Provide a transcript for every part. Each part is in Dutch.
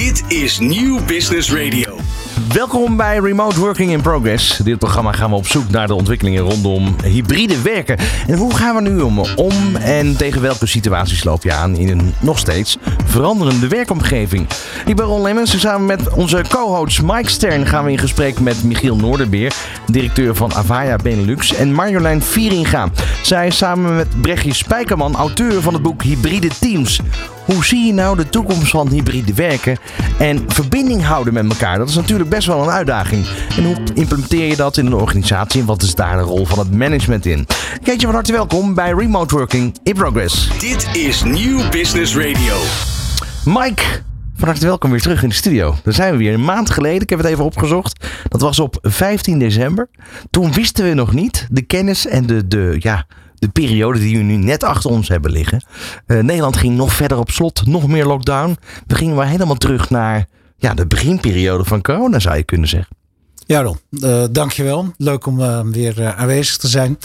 Dit is Nieuw Business Radio. Welkom bij Remote Working in Progress. Dit programma gaan we op zoek naar de ontwikkelingen rondom hybride werken. En hoe gaan we nu om? Om en tegen welke situaties loop je aan in een nog steeds veranderende werkomgeving? Ik ben Ron Lemmens en samen met onze co-host Mike Stern gaan we in gesprek met Michiel Noorderbeer, directeur van Avaya Benelux, en Marjolein Vieringa. Zij samen met Brechtje Spijkerman auteur van het boek Hybride Teams. Hoe zie je nou de toekomst van hybride werken en verbinding houden met elkaar? Dat is natuurlijk best wel een uitdaging. En hoe implementeer je dat in een organisatie en wat is daar de rol van het management in? Keetje van harte welkom bij Remote Working in Progress. Dit is Nieuw Business Radio. Mike, van harte welkom weer terug in de studio. Daar zijn we weer een maand geleden. Ik heb het even opgezocht. Dat was op 15 december. Toen wisten we nog niet de kennis en de, de, ja, de periode die we nu net achter ons hebben liggen. Uh, Nederland ging nog verder op slot, nog meer lockdown. We gingen helemaal terug naar ja, de beginperiode van corona, zou je kunnen zeggen. Ja, Ron, uh, dankjewel. Leuk om uh, weer aanwezig te zijn.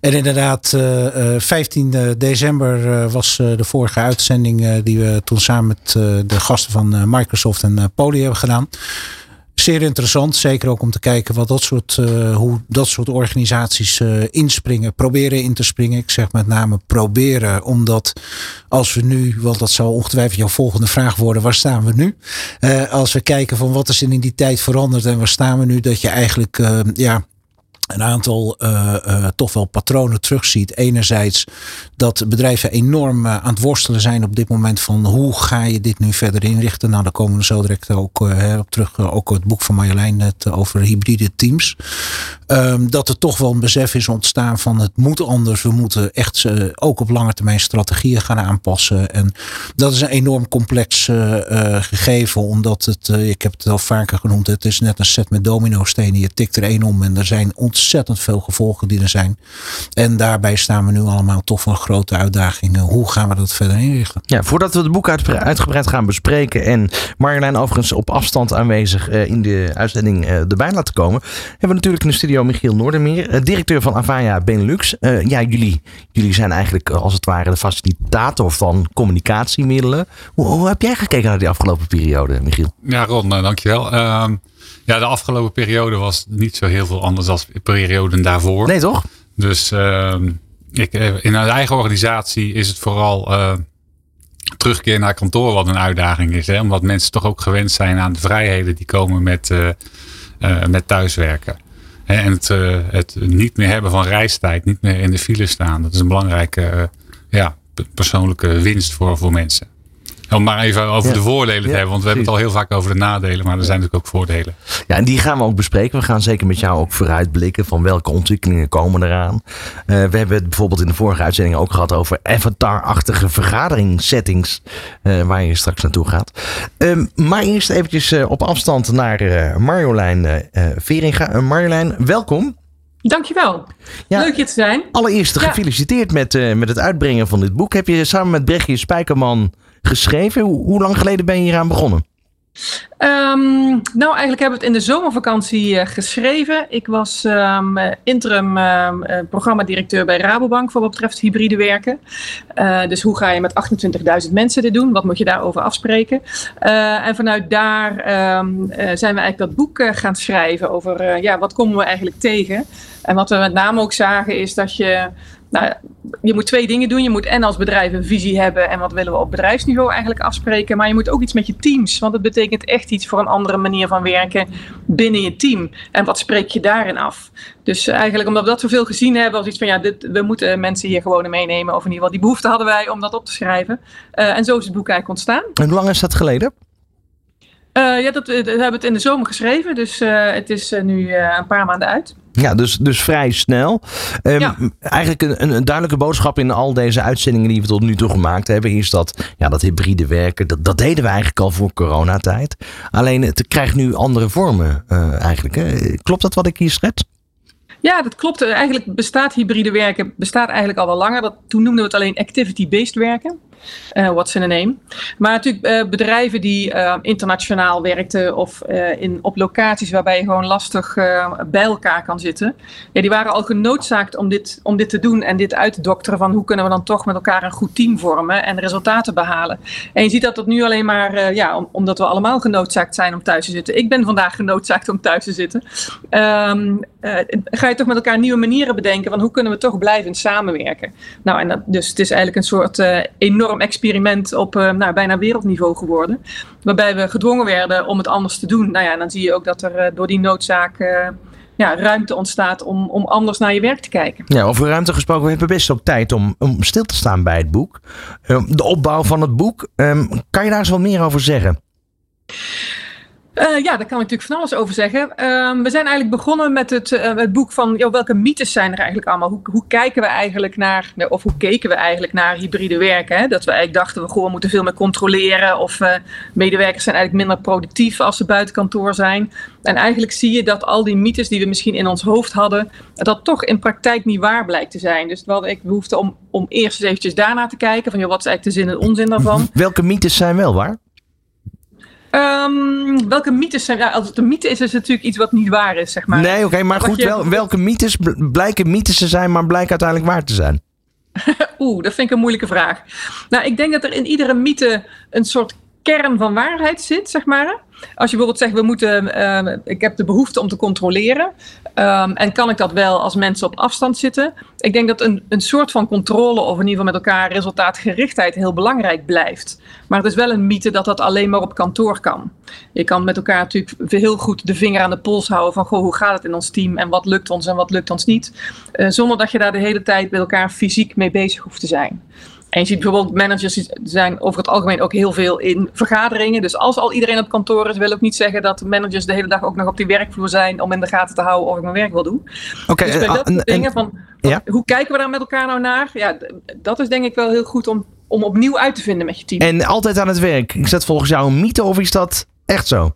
En inderdaad, 15 december was de vorige uitzending die we toen samen met de gasten van Microsoft en Poly hebben gedaan zeer interessant. Zeker ook om te kijken wat dat soort, uh, hoe dat soort organisaties uh, inspringen. Proberen in te springen. Ik zeg met name proberen. Omdat als we nu, want dat zal ongetwijfeld jouw volgende vraag worden. Waar staan we nu? Uh, als we kijken van wat is er in die tijd veranderd en waar staan we nu. Dat je eigenlijk ja, een aantal uh, uh, toch wel patronen terugziet. Enerzijds dat bedrijven enorm uh, aan het worstelen zijn op dit moment van hoe ga je dit nu verder inrichten. Nou, daar komen we zo direct ook op terug. ook het boek van Marjolein net over hybride teams. Um, dat er toch wel een besef is ontstaan van het moet anders. We moeten echt ook op lange termijn strategieën gaan aanpassen. En dat is een enorm complex gegeven. Omdat het, ik heb het al vaker genoemd, het is net een set met domino stenen. Je tikt er één om en er zijn ontzettend veel gevolgen die er zijn. En daarbij staan we nu allemaal toch voor een grote uitdaging. Hoe gaan we dat verder inrichten? Ja, voordat we het boek uitgebreid gaan bespreken en Marjolein overigens op afstand aanwezig uh, in de uitzending uh, erbij laten komen, hebben we natuurlijk in de studio Michiel Noordermeer, directeur van Avaya Benelux. ja, jullie, jullie zijn eigenlijk als het ware de facilitator van communicatiemiddelen. Hoe, hoe heb jij gekeken naar die afgelopen periode, Michiel? Ja, Ron, dankjewel. Uh, ja, de afgelopen periode was niet zo heel veel anders dan de perioden daarvoor. Nee, toch? Dus uh, ik, in een eigen organisatie is het vooral uh, terugkeer naar kantoor wat een uitdaging is. Hè? Omdat mensen toch ook gewend zijn aan de vrijheden die komen met, uh, met thuiswerken. En het, het niet meer hebben van reistijd, niet meer in de file staan. Dat is een belangrijke ja, persoonlijke winst voor, voor mensen. Om maar even over de voordelen te hebben. Want we hebben het al heel vaak over de nadelen. Maar er zijn natuurlijk ook voordelen. Ja, en die gaan we ook bespreken. We gaan zeker met jou ook vooruitblikken. Van welke ontwikkelingen komen eraan. Uh, we hebben het bijvoorbeeld in de vorige uitzending ook gehad over avatar-achtige vergaderingssettings. Uh, waar je straks naartoe gaat. Um, maar eerst eventjes uh, op afstand naar Marjolein Veringa. Marjolein, welkom. Dankjewel. Ja, Leuk hier te zijn. Allereerst gefeliciteerd ja. met, met het uitbrengen van dit boek. Heb je samen met Brechtje Spijkerman geschreven? Hoe, lang geleden ben je hier aan begonnen? Um, nou, eigenlijk hebben we het in de zomervakantie uh, geschreven. Ik was um, interim uh, programmadirecteur bij Rabobank voor wat betreft hybride werken. Uh, dus hoe ga je met 28.000 mensen dit doen? Wat moet je daarover afspreken? en vanuit daar zijn we eigenlijk dat boek gaan schrijven over ja, wat komen we eigenlijk tegen. En wat we met name ook zagen is dat je nou, je moet twee dingen doen. Je moet en als bedrijf een visie hebben en wat willen we op bedrijfsniveau eigenlijk afspreken. Maar je moet ook iets met je teams. Want het betekent echt iets voor een andere manier van werken binnen je team. En wat spreek je daarin af? Dus eigenlijk omdat we dat zoveel gezien hebben, als iets van ja, dit, we moeten mensen hier gewoon meenemen. Of in ieder geval die behoefte hadden wij om dat op te schrijven. Uh, en zo is het boek eigenlijk ontstaan. En hoe lang is dat geleden? Uh, ja, dat, hebben we het in de zomer geschreven. Dus uh, het is nu een paar maanden uit. Ja, dus, dus vrij snel. Um, ja. Eigenlijk een, een, duidelijke boodschap in al deze uitzendingen die we tot nu toe gemaakt hebben, is dat ja, dat hybride werken, dat, dat deden we eigenlijk al voor coronatijd. Alleen het krijgt nu andere vormen eigenlijk. Hè? Klopt dat wat ik hier schets? Ja, dat klopt. Eigenlijk bestaat hybride werken bestaat eigenlijk al wel langer. Dat, toen noemden we het alleen activity-based werken. Uh, what's in a name. Maar natuurlijk uh, bedrijven die uh, internationaal werkten of in, op locaties waarbij je gewoon lastig bij elkaar kan zitten. Ja, die waren al genoodzaakt om dit, om dit te doen en dit uit te dokteren van hoe kunnen we dan toch met elkaar een goed team vormen en resultaten behalen. En je ziet dat dat nu alleen maar, ja, om, omdat we allemaal genoodzaakt zijn om thuis te zitten. Ik ben vandaag genoodzaakt om thuis te zitten. Um, ga je toch met elkaar nieuwe manieren bedenken van hoe kunnen we toch blijven samenwerken. Nou, en dat, dus het is eigenlijk een soort enorm experiment op uh, nou, bijna wereldniveau geworden. Waarbij we gedwongen werden om het anders te doen. Nou ja, dan zie je ook dat er uh, door die noodzaak uh, ja, ruimte ontstaat om, om anders naar je werk te kijken. Ja, over ruimte gesproken, we hebben best ook tijd om, om stil te staan bij het boek. de opbouw van het boek, um, kan je daar eens wat meer over zeggen? Uh, ja, daar kan ik natuurlijk van alles over zeggen. Uh, we zijn eigenlijk begonnen met het, uh, het boek van joh, welke mythes zijn er eigenlijk allemaal? Hoe, hoe, kijken we eigenlijk naar, of hoe keken we eigenlijk naar hybride werken? Dat we eigenlijk dachten, we gewoon moeten veel meer controleren of eh, medewerkers zijn eigenlijk minder productief als ze buiten kantoor zijn. En eigenlijk zie je dat al die mythes die we misschien in ons hoofd hadden, dat toch in praktijk niet waar blijkt te zijn. Dus we hadden ik behoefte om, om eerst eens eventjes daarna te kijken van joh, wat is eigenlijk de zin en onzin daarvan. Welke mythes zijn wel waar? Um, welke mythes zijn. Ja, als het een mythe is, is het natuurlijk iets wat niet waar is, zeg maar. Nee, oké, okay, maar goed, wel, welke mythes blijken mythes te zijn, maar blijken uiteindelijk waar te zijn? Oeh, dat vind ik een moeilijke vraag. Nou, ik denk dat er in iedere mythe een soort kern van waarheid zit, zeg maar. Als je bijvoorbeeld zegt, we moeten, uh, ik heb de behoefte om te controleren. Um, en kan ik dat wel als mensen op afstand zitten? Ik denk dat een, een soort van controle of in ieder geval met elkaar resultaatgerichtheid heel belangrijk blijft. Maar het is wel een mythe dat dat alleen maar op kantoor kan. Je kan met elkaar natuurlijk heel goed de vinger aan de pols houden van goh, hoe gaat het in ons team en wat lukt ons en wat lukt ons niet. Uh, zonder dat je daar de hele tijd met elkaar fysiek mee bezig hoeft te zijn. En je ziet bijvoorbeeld managers zijn over het algemeen ook heel veel in vergaderingen. Dus als al iedereen op kantoor is, wil ook niet zeggen dat managers de hele dag ook nog op die werkvloer zijn om in de gaten te houden of ik mijn werk wil doen. Oké. Okay, dus bij dat soort dingen van, ja? hoe kijken we daar met elkaar nou naar? Ja, dat is denk ik wel heel goed om, om opnieuw uit te vinden met je team. En altijd aan het werk. Is dat volgens jou een mythe of is dat echt zo?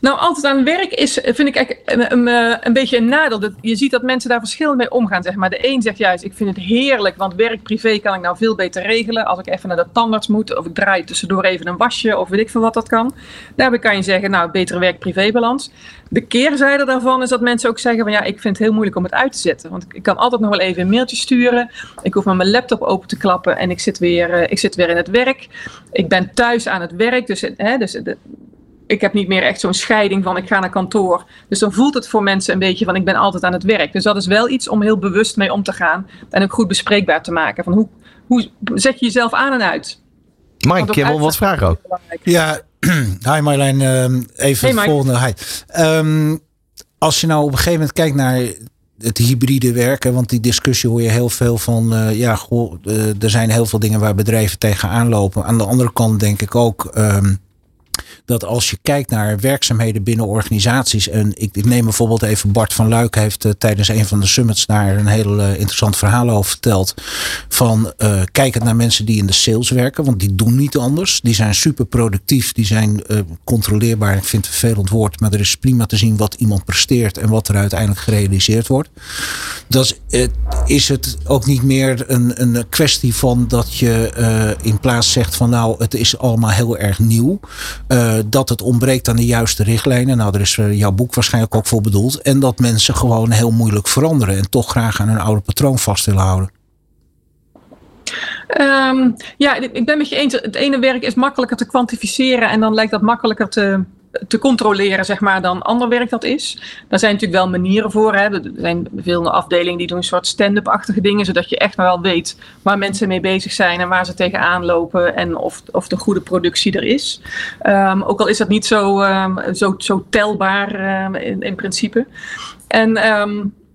Nou, altijd aan werk is, vind ik eigenlijk een, een, eh, beetje een nadeel. Je ziet dat mensen daar verschillend mee omgaan. Zeg maar. De een zegt juist, ik vind het heerlijk, want werk-privé kan ik nou veel beter regelen. Als ik even naar de tandarts moet, of ik draai tussendoor even een wasje, of weet ik veel wat dat kan. Daarbij kan je zeggen, nou, betere werk-privé-balans. De keerzijde daarvan is dat mensen ook zeggen van ja, ik vind het heel moeilijk om het uit te zetten. Want ik kan altijd nog wel even een mailtje sturen. Ik hoef maar mijn laptop open te klappen en ik zit weer, uh, ik zit weer in het werk. Ik ben thuis aan het werk. Dus, hè, dus ik heb niet meer echt zo'n scheiding van ik ga naar kantoor. Dus dan voelt het voor mensen een beetje van ik ben altijd aan het werk. Dus dat is wel iets om heel bewust mee om te gaan. En ook goed bespreekbaar te maken. Van hoe, hoe zet je jezelf aan en uit? Mike, ik heb wel wat vragen ook. Ja, hi Marlijn. Um, even hey, volgende. Hi. Um, als je nou op een gegeven moment kijkt naar het hybride werken, want die discussie hoor je heel veel van, uh, ja, goh, uh, er zijn heel veel dingen waar bedrijven tegenaan lopen. Aan de andere kant denk ik ook, um, dat als je kijkt naar werkzaamheden binnen organisaties. En ik, neem bijvoorbeeld even Bart van Luik heeft uh, tijdens een van de summits daar een heel uh, interessant verhaal over verteld. Van uh, kijkend naar mensen die in de sales werken, want die doen niet anders. Die zijn super productief, die zijn controleerbaar. Ik vind het een vervelend woord, maar er is prima te zien wat iemand presteert en wat er uiteindelijk gerealiseerd wordt. Dat is, is het ook niet meer een, een kwestie van dat je in plaats zegt van nou, het is allemaal heel erg nieuw. Uh, dat het ontbreekt aan de juiste richtlijnen. Nou, daar is jouw boek waarschijnlijk ook voor bedoeld. En dat mensen gewoon heel moeilijk veranderen. En toch graag aan hun oude patroon vast willen houden. Um, ja, ik ben met je eens. Het ene werk is makkelijker te kwantificeren. En dan lijkt dat makkelijker te, te controleren, zeg maar, dan ander werk dat is. Daar zijn natuurlijk wel manieren voor. Hè. Er zijn veel afdelingen die doen een soort stand-up-achtige dingen, zodat je echt wel weet waar mensen mee bezig zijn en waar ze tegenaan lopen en of, of de goede productie er is. Um, ook al is dat niet zo, um, zo, zo telbaar in, in principe. En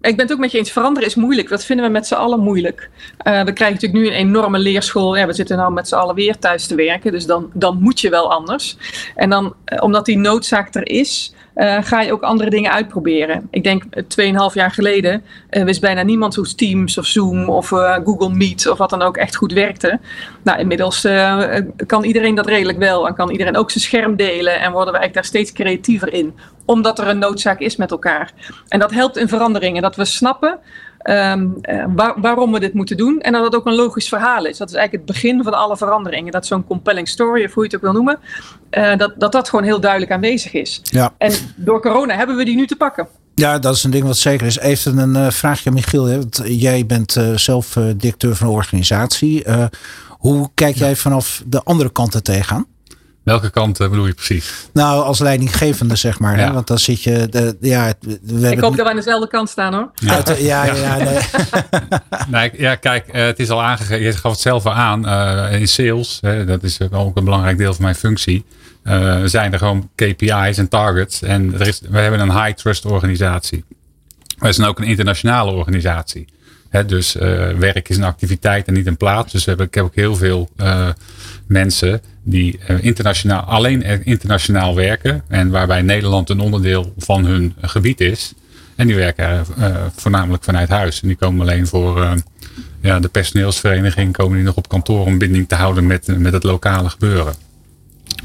ik ben het ook met je eens. Veranderen is moeilijk. Dat vinden we met z'n allen moeilijk. Uh, we krijgen natuurlijk nu een enorme leerschool. Ja, we zitten nou met z'n allen weer thuis te werken. Dus dan, dan moet je wel anders. En dan, eh, omdat die noodzaak er is, uh, ga je ook andere dingen uitproberen. Ik denk 2,5 jaar geleden uh, wist bijna niemand hoe Teams of Zoom of Google Meet of wat dan ook echt goed werkte. Nou, inmiddels kan iedereen dat redelijk wel en kan iedereen ook zijn scherm delen en worden we eigenlijk daar steeds creatiever in omdat er een noodzaak is met elkaar. En dat helpt in veranderingen. Dat we snappen ehm, waarom we dit moeten doen. En dat het ook een logisch verhaal is. Dat is eigenlijk het begin van alle veranderingen. Dat zo'n compelling story, of hoe je het ook wil noemen, dat, dat dat gewoon heel duidelijk aanwezig is. Ja. En door corona hebben we die nu te pakken. Ja, dat is een ding wat zeker is. Even een uh, vraagje aan Michiel. Hè? Want jij bent zelf directeur van een organisatie. hoe kijk jij vanaf de andere kant er tegenaan? Welke kant bedoel je precies? Nou, als leidinggevende, zeg maar. Ja. Hè? Want dan zit je. De, ja, we Ik hoop dat we aan dezelfde kant staan hoor. Ja, ja, ja. ja, nee. nee, ja kijk, het is al aangegeven. Je gaf het zelf al aan in sales. Hè, dat is ook een belangrijk deel van mijn functie. Uh, zijn er gewoon KPI's en targets. En er is, we hebben een high trust organisatie. We zijn ook een internationale organisatie. Dus uh, werk is een activiteit en niet een plaats. Dus we ik heb ook heel veel uh, mensen die internationaal, alleen internationaal werken. En waarbij Nederland een onderdeel van hun gebied is. En die werken voornamelijk vanuit huis. En die komen alleen voor ja, de personeelsvereniging. Komen die nog op kantoor om binding te houden met, met het lokale gebeuren.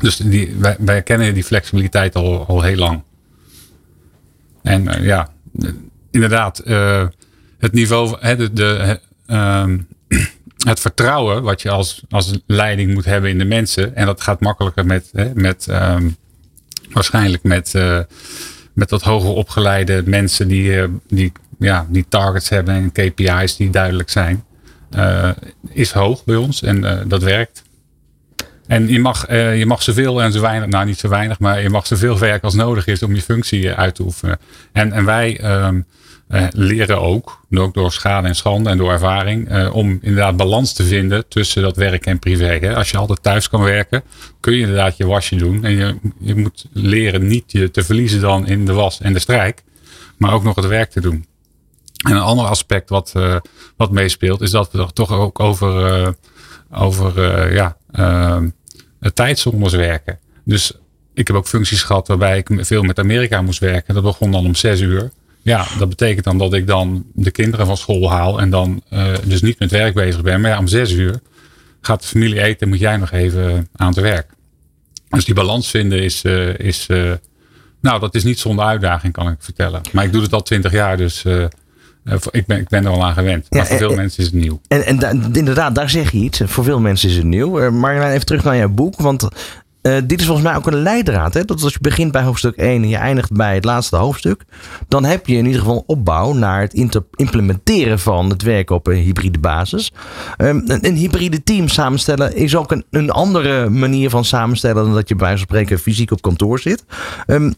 Dus die, wij, wij kennen die flexibiliteit al, al heel lang. En ja, inderdaad, het niveau, hè, de, uh, het vertrouwen wat je als, als leiding moet hebben in de mensen. En dat gaat makkelijker met, hè, met um, waarschijnlijk met, uh, met wat hoger opgeleide mensen die, die, ja, die targets hebben en KPI's die duidelijk zijn. is hoog bij ons en dat werkt. En je mag, uh, je mag zoveel en zo weinig, nou niet zo weinig, maar je mag zoveel werk als nodig is om je functie uit te oefenen. En, en wij um, uh, leren ook, ook door schade en schande en door ervaring, om inderdaad balans te vinden tussen dat werk en privé. Hè. Als je altijd thuis kan werken, kun je inderdaad je wasje doen. En je, je moet leren niet je te verliezen dan in de was en de strijk, maar ook nog het werk te doen. En een ander aspect wat, wat meespeelt, is dat we toch ook over, over ja, ehm, eh, tijdzones werken. Dus ik heb ook functies gehad waarbij ik veel met Amerika moest werken. Dat begon dan om zes uur. Ja, dat betekent dan dat ik dan de kinderen van school haal en dan uh, dus niet met werk bezig ben. Maar ja, om zes uur gaat de familie eten, moet jij nog even aan het werk. Dus die balans vinden is, uh, is nou, dat is niet zonder uitdaging, kan ik vertellen. Maar ik doe het al twintig jaar, dus ik, ben, ik ben er al aan gewend. Maar voor veel mensen is het nieuw. En, en inderdaad, daar zeg je iets. Voor veel mensen is het nieuw. Maar even terug naar jouw boek. Want uh, dit is volgens mij ook een leidraad. Hè? Dat als je begint bij hoofdstuk 1 en je eindigt bij het laatste hoofdstuk. Dan heb je in ieder geval opbouw naar het implementeren van het werken op een hybride basis. Um, een, een, hybride team samenstellen is ook een, een andere manier van samenstellen dan dat je bij wijze van spreken fysiek op kantoor zit. Um,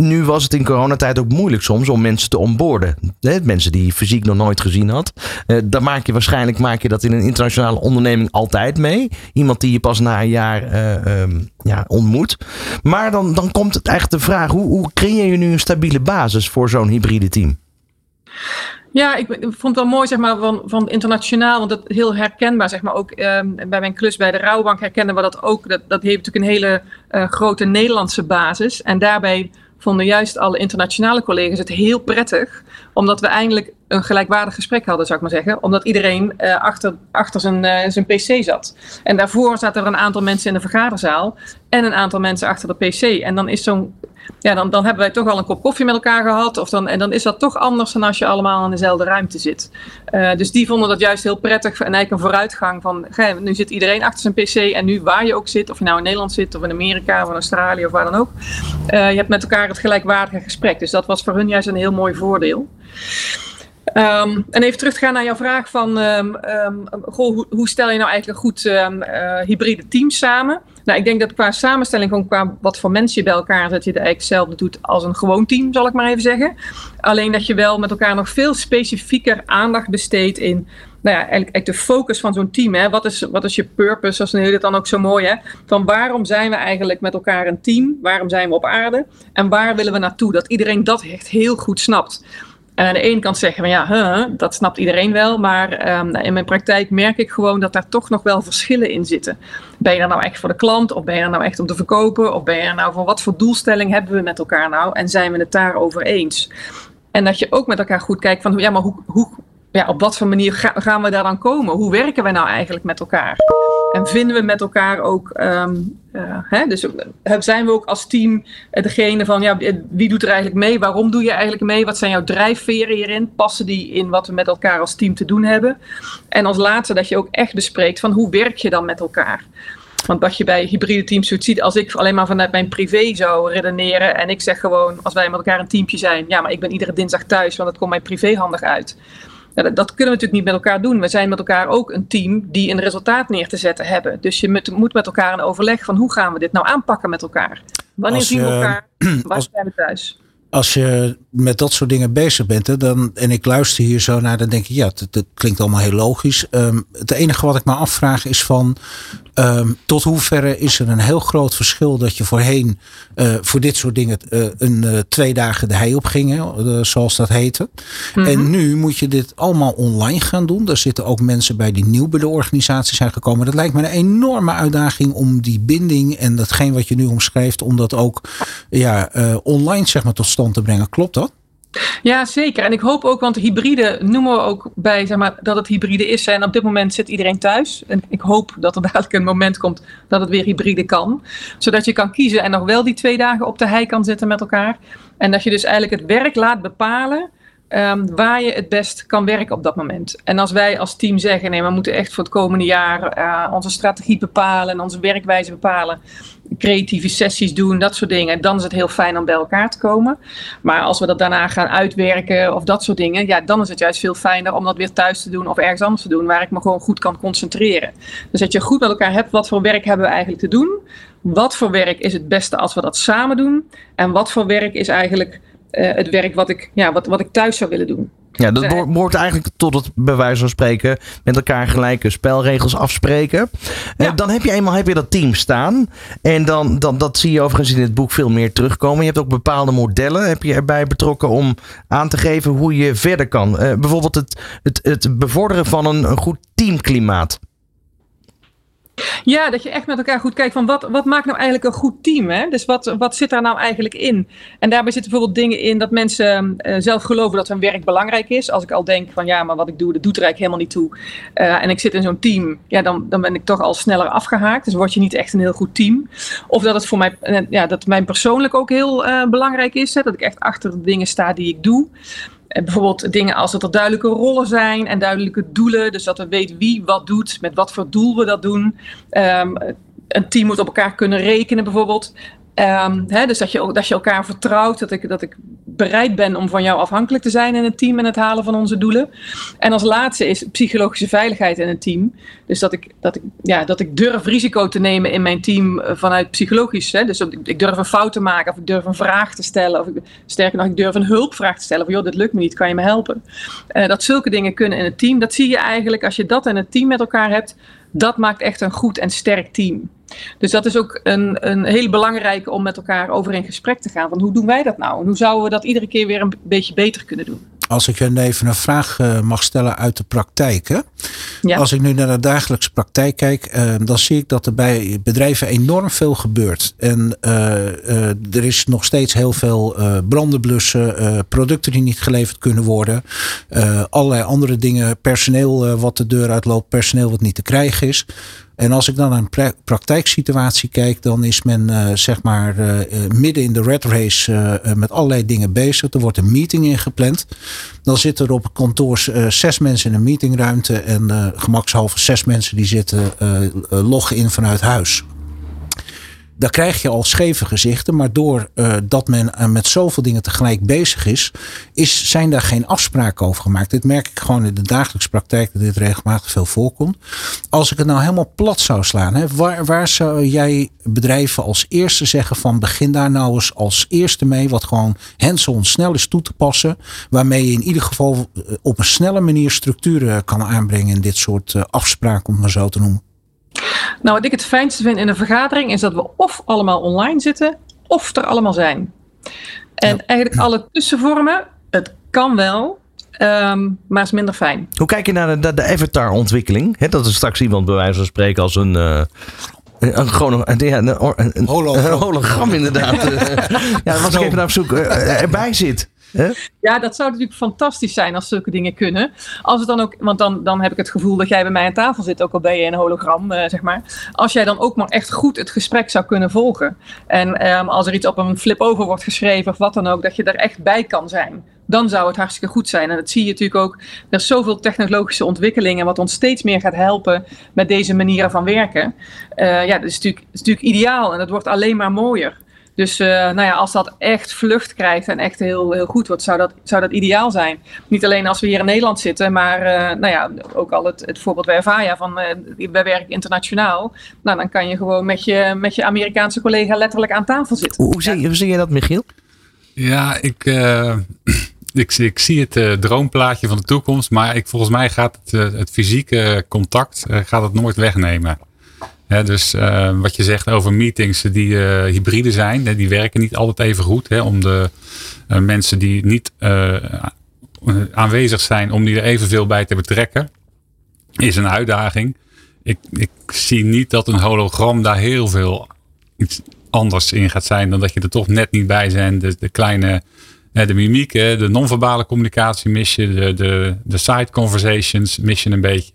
nu was het in coronatijd ook moeilijk soms om mensen te onboorden. Mensen die je fysiek nog nooit gezien had. Uh, dan maak je waarschijnlijk maak je dat in een internationale onderneming altijd mee. Iemand die je pas na een jaar uh, um, ja, ontmoet. Maar dan, dan komt het echt de vraag: hoe, hoe creëer je nu een stabiele basis voor zo'n hybride team? Ja, ik, vond het wel mooi zeg maar, van, van internationaal, want dat heel herkenbaar. Zeg maar, ook um, bij mijn klus bij de Rouwbank herkennen we dat ook. Dat, dat heeft natuurlijk een hele uh, grote Nederlandse basis. En daarbij vonden juist alle internationale collega's het heel prettig. Omdat we eindelijk een gelijkwaardig gesprek hadden, zou ik maar zeggen. Omdat iedereen uh, achter, achter zijn, uh, zijn PC zat. En daarvoor zaten er een aantal mensen in de vergaderzaal. En een aantal mensen achter de PC. En dan is zo'n ja, dan, dan hebben wij toch al een kop koffie met elkaar gehad. Of dan, en dan is dat toch anders dan als je allemaal in dezelfde ruimte zit. Uh, dus die vonden dat juist heel prettig. En eigenlijk een vooruitgang van, nu zit iedereen achter zijn pc. En nu waar je ook zit, of je nou in Nederland zit, of in Amerika, of in Australië, of waar dan ook. Uh, je hebt met elkaar het gelijkwaardige gesprek. Dus dat was voor hun juist een heel mooi voordeel. Um, en even terug te gaan naar jouw vraag van um, goh, hoe, hoe, stel je nou eigenlijk goed uh, hybride team samen? Nou, ik denk dat qua samenstelling, gewoon qua wat voor mensen je bij elkaar zet, je het eigenlijk hetzelfde doet als een gewoon team, zal ik maar even zeggen. Alleen dat je wel met elkaar nog veel specifieker aandacht besteedt in nou ja, eigenlijk, de focus van zo'n team. Hè? Wat, is, wat is je purpose? Zoals heet het dan ook zo mooi. Hè? Van waarom zijn we eigenlijk met elkaar een team? Waarom zijn we op aarde? En waar willen we naartoe? Dat iedereen dat echt heel goed snapt. En aan de ene kant zeggen we ja, dat snapt iedereen wel. Maar um, in mijn praktijk merk ik gewoon dat daar toch nog wel verschillen in zitten. Ben je er nou echt voor de klant? Of ben je er nou echt om te verkopen? Of ben je er nou voor wat voor doelstelling hebben we met elkaar nou? En zijn we het daarover eens? En dat je ook met elkaar goed kijkt van ja, maar hoe, hoe, ja, op wat voor manier gaan we daar dan komen? Hoe werken wij nou eigenlijk met elkaar? En vinden we met elkaar ook, ehm, eh, hè, dus zijn we ook als team degene van, ja, wie doet er eigenlijk mee? Waarom doe je eigenlijk mee? Wat zijn jouw drijfveren hierin? Passen die in wat we met elkaar als team te doen hebben? En als laatste dat je ook echt bespreekt van hoe werk je dan met elkaar? Want wat je bij hybride teams ziet, als ik alleen maar vanuit mijn privé zou redeneren en ik zeg gewoon, als wij met elkaar een teampje zijn, ja, maar ik ben iedere dinsdag thuis, want dat komt mij privé handig uit. Ja, dat, dat, kunnen we natuurlijk niet met elkaar doen. We zijn met elkaar ook een team die een resultaat neer te zetten hebben. Dus je moet, moet met elkaar een overleg van hoe gaan we dit nou aanpakken met elkaar? Wanneer zien we elkaar? Waar zijn we thuis? Als je met dat soort dingen bezig bent, hè, dan, en ik luister hier zo naar, dan denk ik, ja, dat, klinkt allemaal heel logisch. Um, het enige wat ik me afvraag is van, um, tot hoeverre is er een heel groot verschil dat je voorheen uh, voor dit soort dingen uh, een uh, twee dagen de hei op ging, zoals dat heette. Mm -hmm. En nu moet je dit allemaal online gaan doen. Er zitten ook mensen bij die nieuw bij de organisatie zijn gekomen. Dat lijkt me een enorme uitdaging om die binding en datgene wat je nu omschrijft, om dat ook ja, online zeg maar tot stand te brengen. Klopt dat? Ja, zeker. En ik hoop ook, want hybride noemen we ook bij, zeg maar, dat het hybride is. En op dit moment zit iedereen thuis. En ik hoop dat er dadelijk een moment komt dat het weer hybride kan. Zodat je kan kiezen en nog wel die twee dagen op de hei kan zitten met elkaar. En dat je dus eigenlijk het werk laat bepalen um, waar je het best kan werken op dat moment. En als wij als team zeggen, nee, we moeten echt voor het komende jaar uh, onze strategie bepalen en onze werkwijze bepalen, creatieve sessies doen, dat soort dingen, dan is het heel fijn om bij elkaar te komen. Maar als we dat daarna gaan uitwerken of dat soort dingen, ja, dan is het juist veel fijner om dat weer thuis te doen of ergens anders te doen, waar ik me gewoon goed kan concentreren. Dus dat je goed met elkaar hebt, wat voor werk hebben we eigenlijk te doen? Wat voor werk is het beste als we dat samen doen? En wat voor werk is eigenlijk uh, het werk wat ik, ja, wat, wat ik thuis zou willen doen. Ja, dat behoort eigenlijk tot het bij wijze van spreken met elkaar gelijke spelregels afspreken. Ja. dan heb je eenmaal heb je dat team staan. En dan, dan, dat zie je overigens in het boek veel meer terugkomen. Je hebt ook bepaalde modellen heb je erbij betrokken om aan te geven hoe je verder kan. Uh, bijvoorbeeld het, het, het bevorderen van een, een goed teamklimaat. Ja, dat je echt met elkaar goed kijkt van wat, wat maakt nou eigenlijk een goed team? Hè? Dus wat, wat zit daar nou eigenlijk in? En daarbij zitten bijvoorbeeld dingen in dat mensen uh, zelf geloven dat hun werk belangrijk is. Als ik al denk van ja, maar wat ik doe, dat doet er eigenlijk helemaal niet toe. Uh, en ik zit in zo'n team, ja, dan, dan ben ik toch al sneller afgehaakt. Dus word je niet echt een heel goed team. Of dat het voor mij, uh, ja, dat mijn persoonlijk ook heel belangrijk is. Hè? Dat ik echt achter de dingen sta die ik doe. Bijvoorbeeld dingen als dat er duidelijke rollen zijn en duidelijke doelen. Dus dat we weten wie wat doet, met wat voor doel we dat doen. Um, een team moet op elkaar kunnen rekenen bijvoorbeeld. Um, hè, dus dat je, dat je elkaar vertrouwt, dat ik, dat ik bereid ben om van jou afhankelijk te zijn in het team en het halen van onze doelen. En als laatste is psychologische veiligheid in het team. Dus dat ik, dat ik, ja, dat ik durf risico te nemen in mijn team eh, vanuit psychologisch. Hè. Dus ik, ik durf een fout te maken of ik durf een vraag te stellen. Of ik, sterker nog, ik durf een hulpvraag te stellen. Van joh, dit lukt me niet, kan je me helpen? Uh, dat zulke dingen kunnen in het team. Dat zie je eigenlijk als je dat in het team met elkaar hebt. Dat maakt echt een goed en sterk team. Dus dat is ook een, een heel belangrijke om met elkaar over in gesprek te gaan. Van hoe doen wij dat nou? En hoe zouden we dat iedere keer weer een beetje beter kunnen doen? Als ik even een vraag uh, mag stellen uit de praktijk. Hè? Ja. Als ik nu naar de dagelijkse praktijk kijk, uh, dan zie ik dat er bij bedrijven enorm veel gebeurt. En uh, er is nog steeds heel veel branden blussen, producten die niet geleverd kunnen worden. allerlei andere dingen, personeel wat de deur uitloopt, personeel wat niet te krijgen is. En als ik dan naar een praktijksituatie kijk, dan is men uh, zeg maar uh, midden in de red race met allerlei dingen bezig. Er wordt een meeting ingepland. Dan zitten er op kantoor zes mensen in een meetingruimte en gemakshalve zes mensen die zitten loggen in vanuit huis daar krijg je al scheve gezichten. Maar doordat uh, dat men uh, met zoveel dingen tegelijk bezig is, is, zijn daar geen afspraken over gemaakt. Dit merk ik gewoon in de dagelijkse praktijk dat dit regelmatig veel voorkomt. Als ik het nou helemaal plat zou slaan, hè, waar, waar zou jij bedrijven als eerste zeggen van begin daar nou eens als eerste mee, wat gewoon hands-on snel is toe te passen, waarmee je in ieder geval uh, op een snelle manier structuren kan aanbrengen in dit soort afspraken, om maar zo te noemen. Nou, wat ik het fijnste vind in een vergadering is dat we of allemaal online zitten, of er allemaal zijn. En ja. eigenlijk alle tussenvormen, het kan wel, um, maar is minder fijn. Hoe kijk je naar de, de avatar-ontwikkeling? dat is straks iemand bij wijze van spreken als een. Uh... Een, gewoon een, ja, een, een, hologram. een hologram inderdaad. ja, was ik even naar op zoek. Uh, erbij zit. Ja, dat zou natuurlijk fantastisch zijn als zulke dingen kunnen. Als het dan ook, want dan, dan heb ik het gevoel dat jij bij mij aan tafel zit, ook al ben je een hologram, uh, zeg maar. Als jij dan ook maar echt goed het gesprek zou kunnen volgen. En um, als er iets op een flip over wordt geschreven of wat dan ook, dat je er echt bij kan zijn dan zou het hartstikke goed zijn. En dat zie je natuurlijk ook. Er is zoveel technologische ontwikkelingen, wat ons steeds meer gaat helpen met deze manieren van werken. Uh, ja, dat is natuurlijk, is natuurlijk ideaal en dat wordt alleen maar mooier. Dus uh, nou ja, als dat echt vlucht krijgt en echt heel, heel goed wordt, zou dat, zou dat ideaal zijn. Niet alleen als we hier in Nederland zitten, maar uh, nou ja, ook al het, het voorbeeld bij Avaya van uh, wij werken internationaal. Nou, dan kan je gewoon met je, met je Amerikaanse collega letterlijk aan tafel zitten. Hoe, zie, hoe zie je dat, Michiel? Ja, ik, ik, ik, zie het uh, droomplaatje van de toekomst, maar ik, volgens mij gaat het, uh, het fysieke contact uh, gaat het nooit wegnemen. Dus wat je zegt over meetings die hybride zijn, die werken niet altijd even goed. Hè, om de mensen die niet aanwezig zijn, om die er evenveel bij te betrekken, is een uitdaging. Ik, ik zie niet dat een hologram daar heel veel iets anders in gaat zijn dan dat je er toch net niet bij bent. De, kleine de mimiek, de non-verbale communicatie mis je, de, de, de side conversations mis je een beetje.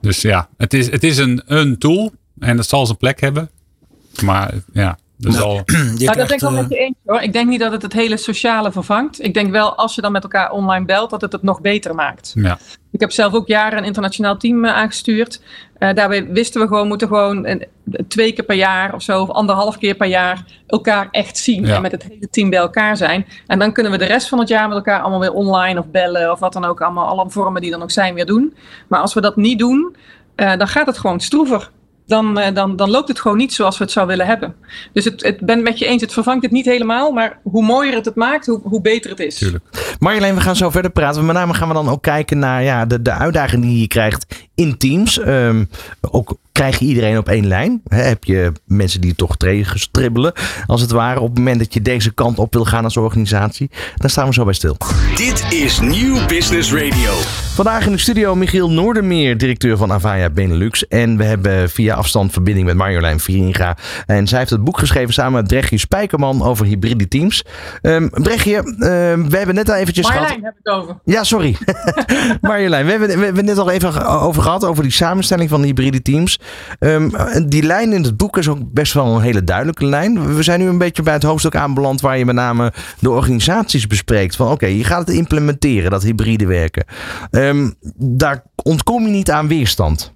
Dus ja, het is, het is een, een tool en dat zal zijn plek hebben. Maar ja, dus nou, al... Maar dat denk ik wel met je eens hoor. Ik denk niet dat het het hele sociale vervangt. Ik denk wel als je dan met elkaar online belt, dat het het nog beter maakt. Ja. Ik heb zelf ook jaren een internationaal team aangestuurd. Uh, daarbij wisten we gewoon, moeten gewoon een, twee keer per jaar of zo, of anderhalf keer per jaar elkaar echt zien. Ja. En met het hele team bij elkaar zijn. En dan kunnen we de rest van het jaar met elkaar allemaal weer online of bellen of wat dan ook. Allemaal alle vormen die dan ook zijn weer doen. Maar als we dat niet doen, uh, dan gaat het gewoon stroever dan, uh, dan, dan loopt het gewoon niet zoals we het zouden willen hebben. Dus het, het ben met je eens, het vervangt het niet helemaal. Maar hoe mooier het het maakt, hoe, hoe beter het is. Tuurlijk. Marjolein, we gaan zo verder praten. Met name gaan we dan ook kijken naar ja, de, de uitdaging die je krijgt in teams. Um, ook krijg je iedereen op één lijn? He, heb je mensen die toch stribbelen, als het ware, op het moment dat je deze kant op wil gaan als organisatie? Daar staan we zo bij stil. Dit is Nieuw Business Radio. Vandaag in de studio Michiel Noordermeer, directeur van Avaya Benelux. En we hebben via afstand verbinding met Marjolein Vieringa. En zij heeft het boek geschreven samen met Brechtje Spijkerman over hybride teams. Um, Brechtje, um, we hebben net al eventjes Marjolein gehad... heb ik over. Ja, sorry. Marjolein, we hebben, we hebben net al even over gehad over die samenstelling van de hybride teams. Um, die lijn in het boek is ook best wel een hele duidelijke lijn. We zijn nu een beetje bij het hoofdstuk aanbeland waar je met name de organisaties bespreekt. Van oké, je gaat het implementeren, dat hybride werken. Um, daar ontkom je niet aan weerstand.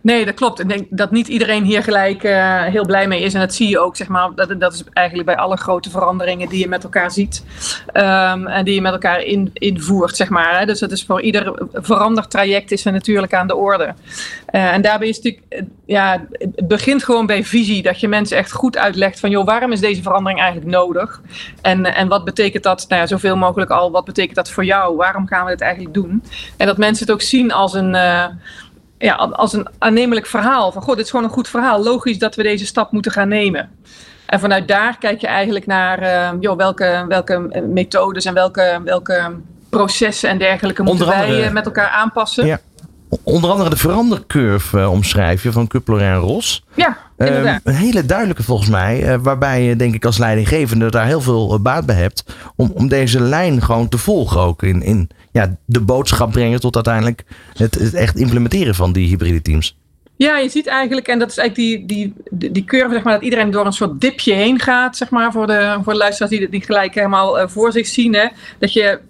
Nee, dat klopt. Ik denk dat niet iedereen hier gelijk uh, heel blij mee is. En dat zie je ook, zeg maar. Dat, dat is eigenlijk bij alle grote veranderingen die je met elkaar ziet. Um, en die je met elkaar in, invoert, zeg maar. Hè. Dus dat is voor ieder veranderd traject is er natuurlijk aan de orde. Uh, en daarbij is het natuurlijk, ja, het begint gewoon bij visie. Dat je mensen echt goed uitlegt van, joh, waarom is deze verandering eigenlijk nodig? En, en wat betekent dat, nou ja, zoveel mogelijk al, wat betekent dat voor jou? Waarom gaan we dit eigenlijk doen? En dat mensen het ook zien als een... ja, als een aannemelijk verhaal. Van goh, dit is gewoon een goed verhaal. Logisch dat we deze stap moeten gaan nemen. En vanuit daar kijk je eigenlijk naar uh, joh, welke, welke methodes en welke, welke processen en dergelijke moeten andere, wij met elkaar aanpassen. Ja. Onder andere de verandercurve uh, omschrijf je van Kuppler en Ros. Ja, inderdaad. Uh, een hele duidelijke volgens mij, uh, waarbij je denk ik als leidinggevende daar heel veel baat bij hebt. Om, om deze lijn gewoon te volgen ook in, in ja, de boodschap brengen tot uiteindelijk het, het echt implementeren van die hybride teams. Ja, je ziet eigenlijk, en dat is eigenlijk die, die, die curve, zeg maar, dat iedereen door een soort dipje heen gaat, zeg maar, voor de, voor de luisteraars die, die gelijk helemaal uh, voor zich zien. Hè, dat je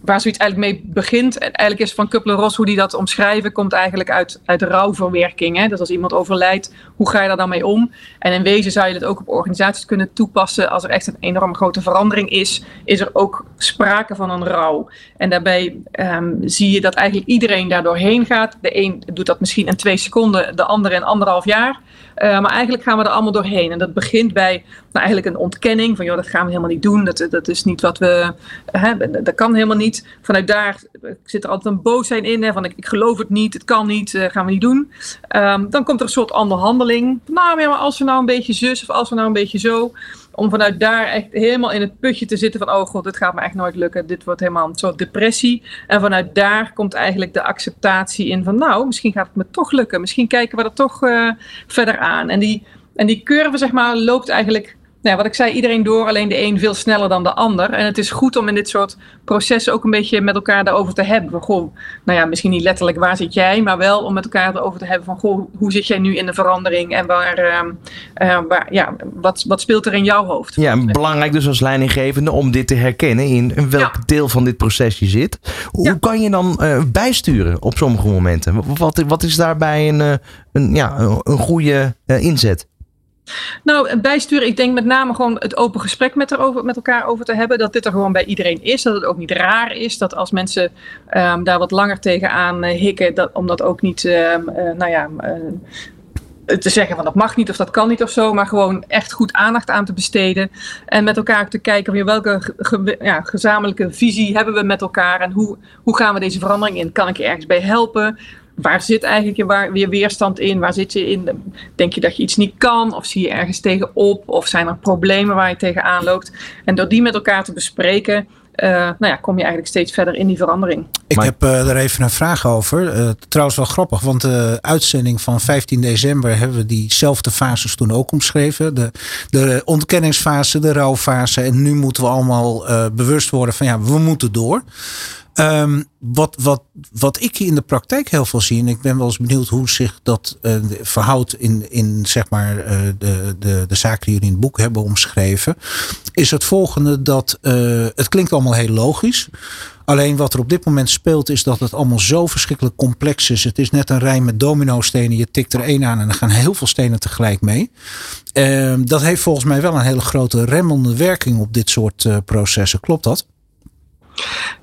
waar zoiets eigenlijk mee begint, eigenlijk is van Kuppler-Ross hoe die dat omschrijven, komt eigenlijk uit, uit rouwverwerking. Hè? Dus als iemand overlijdt, hoe ga je daar dan mee om? En in wezen zou je dat ook op organisaties kunnen toepassen. Als er echt een enorm grote verandering is, is er ook sprake van een rouw. En daarbij um, zie je dat eigenlijk iedereen daar doorheen gaat. De een doet dat misschien in twee seconden, de ander in anderhalf jaar. Uh, maar eigenlijk gaan we er allemaal doorheen. En dat begint bij nou, eigenlijk een ontkenning van, joh, dat gaan we helemaal niet doen. Dat, dat is niet wat we, dat kan helemaal niet. Vanuit daar zit er altijd een boosheid in, hè, van ik, ik geloof het niet, het kan niet, uh, gaan we niet doen. Um, dan komt er een soort onderhandeling. Nou, maar als we nou een beetje zus of als we nou een beetje zo om vanuit daar echt helemaal in het putje te zitten van oh god, dit gaat me echt nooit lukken. Dit wordt helemaal een soort depressie. En vanuit daar komt eigenlijk de acceptatie in van nou, misschien gaat het me toch lukken. Misschien kijken we er toch uh, verder aan. En die, en die curve zeg maar loopt eigenlijk ja, wat ik zei, iedereen door, alleen de een veel sneller dan de ander. En het is goed om in dit soort processen ook een beetje met elkaar daarover te hebben. Van, goh, nou ja, misschien niet letterlijk waar zit jij, maar wel om met elkaar erover te hebben van goh, hoe zit jij nu in de verandering en waar, uh, waar, ja, wat, wat speelt er in jouw hoofd? Ja, belangrijk dus als leidinggevende om dit te herkennen in welk deel van dit proces je zit. Hoe kan je dan uh, bijsturen op sommige momenten? Wat, wat is daarbij een, een, ja, een goede inzet? Nou, bijsturen, ik denk met name gewoon het open gesprek met, erover, met elkaar over te hebben. Dat dit er gewoon bij iedereen is. Dat het ook niet raar is. Dat als mensen um, daar wat langer tegenaan uh, hikken, dat, om dat ook niet, um, uh, nou ja, te zeggen van dat mag niet of dat kan niet of zo. Maar gewoon echt goed aandacht aan te besteden. En met elkaar te kijken van welke ja, gezamenlijke visie hebben we met elkaar. En hoe, hoe gaan we deze verandering in? Kan ik je ergens bij helpen? Waar zit eigenlijk je, waar, je weerstand in? Waar zit je in? Denk je dat je iets niet kan? Of zie je ergens tegenop? Of zijn er problemen waar je tegenaan loopt? En door die met elkaar te bespreken, uh, nou ja, kom je eigenlijk steeds verder in die verandering. Ik heb uh, er even een vraag over. Uh, trouwens wel grappig, want de uitzending van 15 december hebben we diezelfde fases toen ook omschreven. De, de ontkenningsfase, de rouwfase. En nu moeten we allemaal bewust worden van ja, we moeten door. Um, wat, wat, wat ik in de praktijk heel veel zie, en ik ben wel eens benieuwd hoe zich dat uh, verhoudt in, in zeg maar, uh, de, de, de zaken die jullie in het boek hebben omschreven, is het volgende dat uh, het klinkt allemaal heel logisch. Alleen wat er op dit moment speelt is dat het allemaal zo verschrikkelijk complex is. Het is net een rij met domino-stenen. Je tikt er één aan en er gaan heel veel stenen tegelijk mee. Ehm, dat heeft volgens mij wel een hele grote remmende werking op dit soort processen. Klopt dat?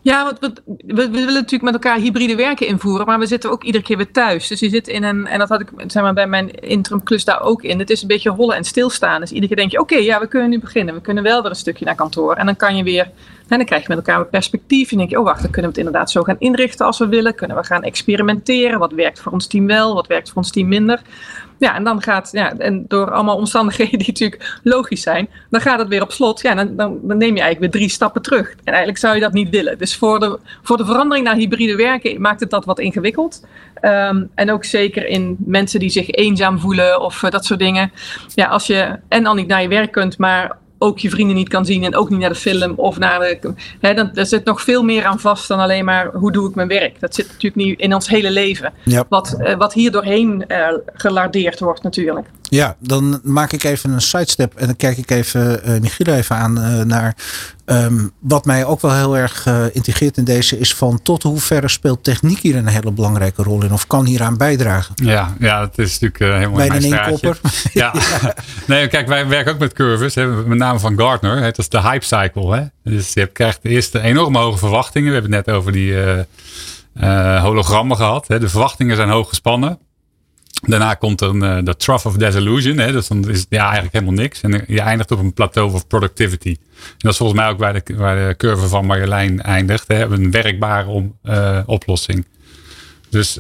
Ja, wat, we, we, willen natuurlijk met elkaar hybride werken invoeren, maar we zitten ook iedere keer weer thuis. Dus je zit in een, en dat had ik zeg maar, bij mijn interim klus daar ook in. Het is een beetje rollen en stilstaan. Dus iedere keer denk je, oké, ja, we kunnen nu beginnen. We kunnen wel weer een stukje naar kantoor. En dan kan je weer, en dan krijg je met elkaar een perspectief. En denk je, oh wacht, dan kunnen we het inderdaad zo gaan inrichten als we willen. Kunnen we gaan experimenteren. Wat werkt voor ons team wel, wat werkt voor ons team minder. Ja, en dan gaat, ja, en door allemaal omstandigheden die natuurlijk logisch zijn, dan gaat het weer op slot. Ja, dan, dan, neem je eigenlijk weer drie stappen terug. En eigenlijk zou je dat niet willen. Dus voor de, voor de verandering naar hybride werken maakt het dat wat ingewikkeld. Um, en ook zeker in mensen die zich eenzaam voelen of uh, dat soort dingen. Ja, als je en al niet naar je werk kunt, maar ook je vrienden niet kan zien en ook niet naar de film of naar de. Hè, dan, er zit nog veel meer aan vast dan alleen maar hoe doe ik mijn werk. Dat zit natuurlijk niet in ons hele leven. Ja. Wat, uh, wat hier doorheen uh, gelardeerd wordt, natuurlijk. Ja, dan maak ik even een sidestep en dan kijk ik even uh, Michiel even aan uh, naar um, wat mij ook wel heel erg uh, integreert in deze is van tot hoeverre speelt techniek hier een hele belangrijke rol in of kan hieraan bijdragen? Ja, ja het is natuurlijk helemaal Bijna een inkopper. ja. ja. nee, kijk, wij werken ook met curves, hè, met name van Gartner. Hè, dat is de hype cycle. Hè. Dus je krijgt de eerste enorme hoge verwachtingen. We hebben het net over die hologrammen gehad. Hè. De verwachtingen zijn hoog gespannen. Daarna komt er een, uh, de trough of disillusion. Hè? Dus dan is het ja, eigenlijk helemaal niks. En je eindigt op een plateau of productivity. En dat is volgens mij ook waar de, waar de curve van Marjolein eindigt. Hè? Een werkbare om, uh, oplossing. Dus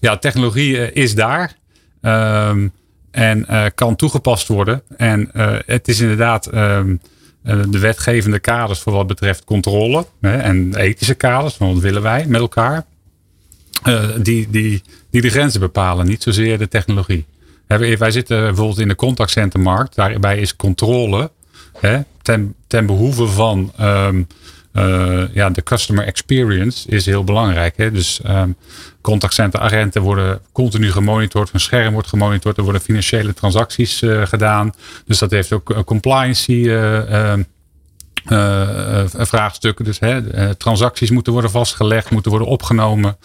ja, technologie is daar. Um, en kan toegepast worden. En het is inderdaad um, de wetgevende kaders voor wat betreft controle. Hè? En ethische kaders. Van wat willen wij met elkaar. Die, die, die de grenzen bepalen, niet zozeer de technologie. Wij zitten bijvoorbeeld in de contactcentermarkt. Daarbij is controle ten, ten behoeve van um, uh, ja, de customer experience is heel belangrijk. Hè. Dus um, contactcenteragenten worden continu gemonitord. Een scherm wordt gemonitord. Er worden financiële transacties uh, gedaan. Dus dat heeft ook compliancy uh, vraagstukken. Dus transacties moeten worden vastgelegd, moeten worden opgenomen.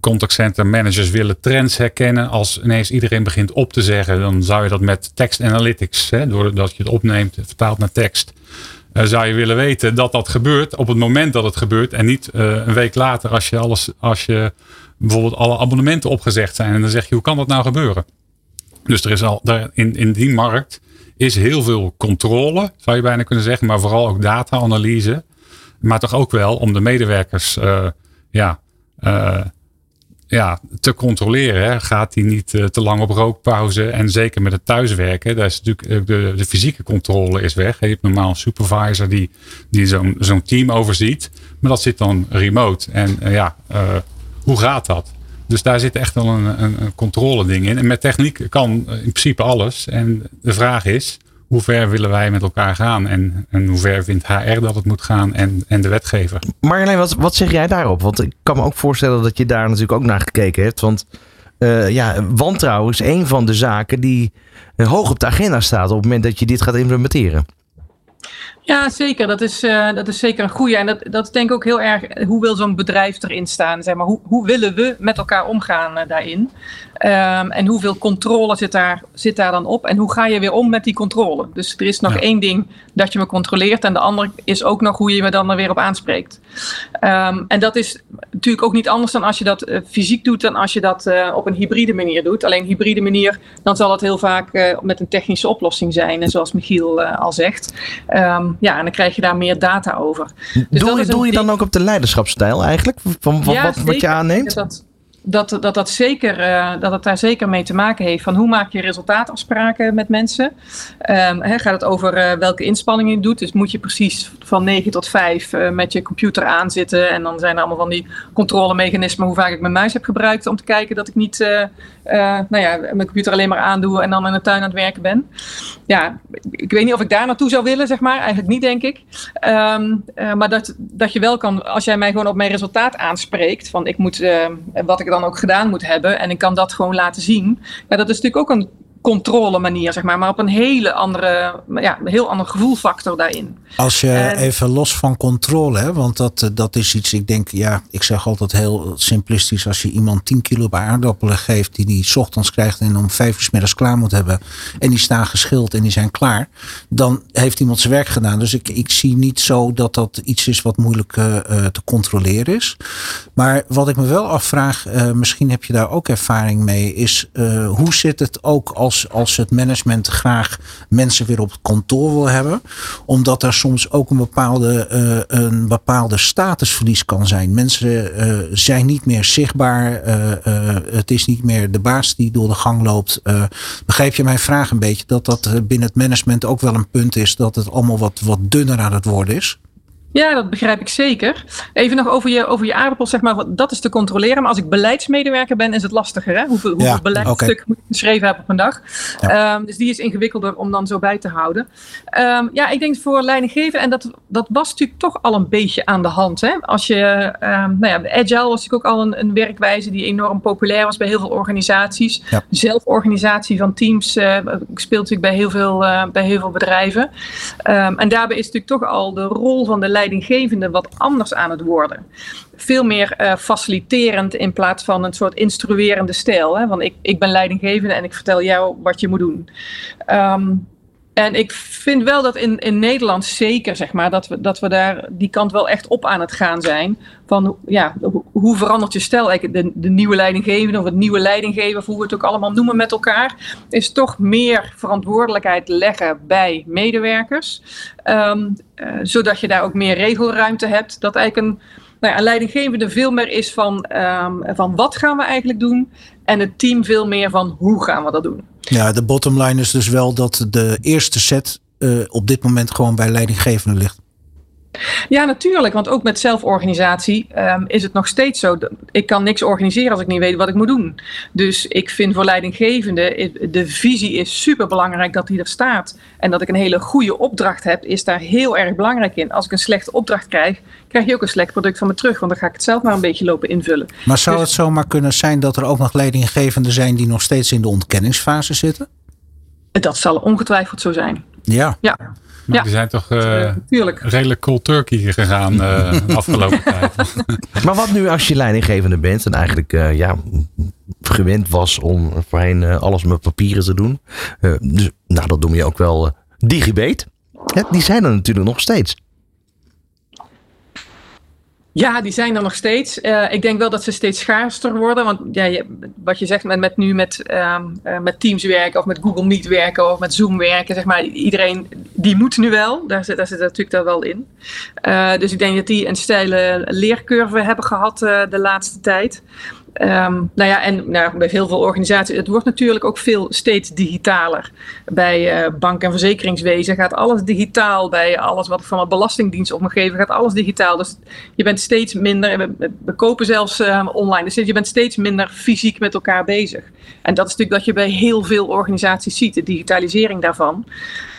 Uh, contactcenter managers willen trends herkennen. Als ineens iedereen begint op te zeggen, dan zou je dat met text analytics, hè, doordat je het opneemt, vertaalt naar tekst, uh, zou je willen weten dat dat gebeurt op het moment dat het gebeurt en niet uh, een week later als je alles, als je bijvoorbeeld alle abonnementen opgezegd zijn en dan zeg je hoe kan dat nou gebeuren? Dus er is al daar in, in die markt is heel veel controle, zou je bijna kunnen zeggen, maar vooral ook data-analyse. Maar toch ook wel om de medewerkers uh, ja, ja, te controleren. Hè. Gaat hij niet uh, te lang op rookpauze? En zeker met het thuiswerken, daar is natuurlijk de, de fysieke controle is weg. Je hebt normaal een supervisor die, die zo'n zo'n team overziet. Maar dat zit dan remote. En uh, ja, hoe gaat dat? Dus daar zit echt wel een, een, een controle ding in. En met techniek kan in principe alles. En de vraag is, hoe ver willen wij met elkaar gaan? En, en hoe ver vindt HR dat het moet gaan en, en de wetgever? Marjolein, wat, wat zeg jij daarop? Want ik kan me ook voorstellen dat je daar natuurlijk ook naar gekeken hebt. Want uh, ja, wantrouwen is een van de zaken die hoog op de agenda staat op het moment dat je dit gaat implementeren. Ja, zeker. Dat is, uh, dat is zeker een goede. En dat, dat is denk ik ook heel erg, hoe wil zo'n bedrijf erin staan? Zeg maar, hoe, hoe willen we met elkaar omgaan uh, daarin? Um, en hoeveel controle zit daar, zit daar dan op? En hoe ga je weer om met die controle? Dus er is nog ja. één ding dat je me controleert. En de andere is ook nog hoe je me dan er weer op aanspreekt. Um, en dat is natuurlijk ook niet anders dan als je dat uh, fysiek doet, dan als je dat op een hybride manier doet. Alleen hybride manier, dan zal het heel vaak met een technische oplossing zijn. En zoals Michiel al zegt. Um, ja, en dan krijg je daar meer data over. Dus doe, doe je dan ook op de leiderschapsstijl eigenlijk? Van, van ja, wat, wat je aanneemt? Dat, dat, dat, dat, zeker, uh, dat het daar zeker mee te maken heeft. Van hoe maak je resultaatafspraken met mensen? Um, he, gaat het over uh, welke inspanningen je doet? Dus moet je precies van 9 tot 5 uh, met je computer aanzitten. En dan zijn er allemaal van die controlemechanismen. Hoe vaak ik mijn muis heb gebruikt om te kijken dat ik niet nou ja, mijn computer alleen maar aandoe. En dan in de tuin aan het werken ben. Ja, ik weet niet of ik daar naartoe zou willen, zeg maar. Eigenlijk niet, denk ik. Um, maar dat, dat je wel kan, als jij mij gewoon op mijn resultaat aanspreekt. Van ik moet, wat ik dan ook gedaan moet hebben. En ik kan dat gewoon laten zien. Ja, dat is natuurlijk ook een controle manier, zeg maar. Maar op een hele andere, ja, een heel ander gevoelfactor daarin. Als je en, even los van controle, hè, want dat, dat is iets, ik denk, ja, ik zeg altijd heel simplistisch. Als je iemand 10 kilo bij aardappelen geeft, die die ochtends krijgt en om vijf uur middags klaar moet hebben. En die staan geschild en die zijn klaar. Dan heeft iemand zijn werk gedaan. Dus ik, ik zie niet zo dat dat iets is wat moeilijk uh, te controleren is. Maar wat ik me wel afvraag, uh, misschien heb je daar ook ervaring mee, is uh, hoe zit het ook als als, het management graag mensen weer op het kantoor wil hebben. Omdat er soms ook een bepaalde, uh, een bepaalde statusverlies kan zijn. Mensen uh, zijn niet meer zichtbaar. Uh, het is niet meer de baas die door de gang loopt. begrijp je mijn vraag een beetje? Dat dat binnen het management ook wel een punt is. Dat het allemaal wat, wat dunner aan het worden is? Ja, dat begrijp ik zeker. Even nog over je, over je aardappels, zeg maar, dat is te controleren. Maar als ik beleidsmedewerker ben, is het lastiger. Hè? Hoeveel, hoeveel ja, beleidstuk okay. moet ik geschreven hebben op een dag? Ja. Um, dus die is ingewikkelder om dan zo bij te houden. Um, ja, ik denk voor leidinggeven, en dat, dat was natuurlijk toch al een beetje aan de hand. Hè? Als je, um, nou ja, Agile was natuurlijk ook al een, een, werkwijze die enorm populair was bij heel veel organisaties. Ja. Zelforganisatie van teams uh, speelt natuurlijk bij heel veel, uh, bij heel veel bedrijven. en daarbij is natuurlijk toch al de rol van de leidinggevende wat anders aan het worden. Veel meer uh, faciliterend in plaats van een soort instruerende stijl. Hè? Want ik, ik ben leidinggevende en ik vertel jou wat je moet doen. Um, en ik vind wel dat in, in Nederland zeker, zeg maar, dat we, dat we daar die kant wel echt op aan het gaan zijn. Van ja, hoe verandert je stijl? De, de nieuwe leidinggevende of het nieuwe leidinggever, of hoe we het ook allemaal noemen met elkaar, is toch meer verantwoordelijkheid leggen bij medewerkers. Um, uh, zodat je daar ook meer regelruimte hebt. Dat eigenlijk een, nou ja, leidinggevende veel meer is van, um, van wat gaan we eigenlijk doen. En het team veel meer van hoe gaan we dat doen. Ja, de bottom line is dus wel dat de eerste set uh, op dit moment gewoon bij leidinggevende ligt. Ja, natuurlijk. Want ook met zelforganisatie um, is het nog steeds zo. Dat ik kan niks organiseren als ik niet weet wat ik moet doen. Dus ik vind voor leidinggevende, de visie is super belangrijk dat die er staat. En dat ik een hele goede opdracht heb, is daar heel erg belangrijk in. Als ik een slechte opdracht krijg, krijg je ook een slecht product van me terug. Want dan ga ik het zelf maar een beetje lopen invullen. Maar zou dus, het zomaar kunnen zijn dat er ook nog leidinggevenden zijn die nog steeds in de ontkenningsfase zitten? Dat zal ongetwijfeld zo zijn. Ja. Ja. Maar ja. die zijn toch uh, redelijk cold turkey gegaan uh, afgelopen tijd. maar wat nu als je leidinggevende bent en eigenlijk uh, ja, gewend was om voorheen alles met papieren te doen. dus, nou, dat noem je ook wel digibate. Ja, die zijn er natuurlijk nog steeds. Ja, die zijn er nog steeds. Uh, ik denk wel dat ze steeds schaarster worden. Want ja, wat je zegt met, met nu met, um, uh, met Teams werken of met Google Meet werken of met Zoom werken, zeg maar, iedereen die moet nu wel. Daar zit, daar zit natuurlijk daar wel in. Uh, dus ik denk dat die een steile leercurve hebben gehad de laatste tijd. Ehm, nou ja, en nou, bij heel veel organisaties, het wordt natuurlijk ook veel steeds digitaler. Bij uh, bank- en verzekeringswezen gaat alles digitaal. Bij alles wat van een belastingdienst omgeven gaat alles digitaal. Dus je bent steeds minder, we, kopen zelfs uh, online, dus je bent steeds minder fysiek met elkaar bezig. En dat is natuurlijk dat je bij heel veel organisaties ziet, de digitalisering daarvan.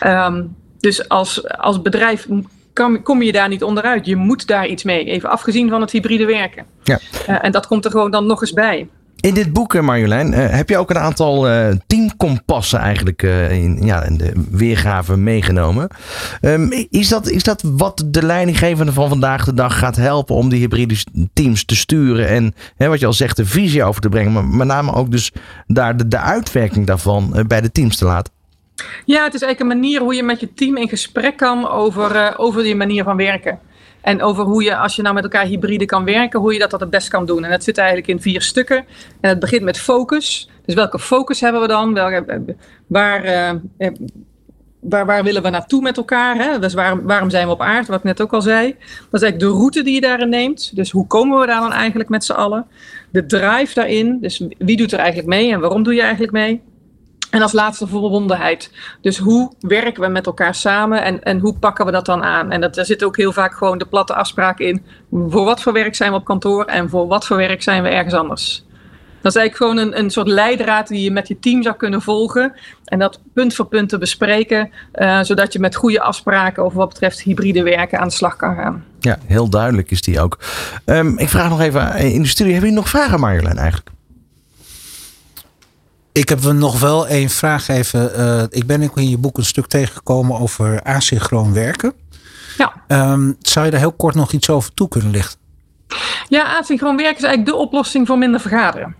Um, dus als, als bedrijf kom, kom je daar niet onderuit. Je moet daar iets mee, even afgezien van het hybride werken. Ja. Uh, en dat komt er gewoon dan nog eens bij. In dit boek, Marjolein, uh, heb je ook een aantal teamkompassen eigenlijk in, ja, in de weergave meegenomen. Um, is, dat, is dat wat de leidinggevende van vandaag de dag gaat helpen om die hybride teams te sturen en hè, wat je al zegt, de visie over te brengen, maar met name ook dus daar de, de uitwerking daarvan bij de teams te laten? Ja, het is eigenlijk een manier hoe je met je team in gesprek kan over, uh, over die manier van werken. En over hoe je, als je nou met elkaar hybride kan werken, hoe je dat, dat het best kan doen. En dat zit eigenlijk in vier stukken. En het begint met focus. Dus welke focus hebben we dan? Welke, eh, waar, uh, waar, waar willen we naartoe met elkaar? Hè? Dus waarom, waarom zijn we op aarde? Wat ik net ook al zei. Dat is eigenlijk de route die je daarin neemt. Dus hoe komen we daar dan eigenlijk met z'n allen? De drive daarin. Dus wie doet er eigenlijk mee en waarom doe je eigenlijk mee? En als laatste verbondenheid. Dus hoe werken we met elkaar samen en, en hoe pakken we dat dan aan? En dat, daar zit ook heel vaak gewoon de platte afspraak in. Voor wat voor werk zijn we op kantoor en voor wat voor werk zijn we ergens anders? Dat is eigenlijk gewoon een, een soort leidraad die je met je team zou kunnen volgen. En dat punt voor punt te bespreken. Uh, zodat je met goede afspraken over wat betreft hybride werken aan de slag kan gaan. Ja, heel duidelijk is die ook. Um, ik vraag nog even in de studie. Hebben jullie nog vragen Marjolein eigenlijk? Ik heb nog wel één vraag even. Uh, ik ben in je boek een stuk tegengekomen over asynchroon werken. Ja. Um, zou je daar heel kort nog iets over toe kunnen lichten? Ja, asynchroon werken is eigenlijk de oplossing voor minder vergaderen.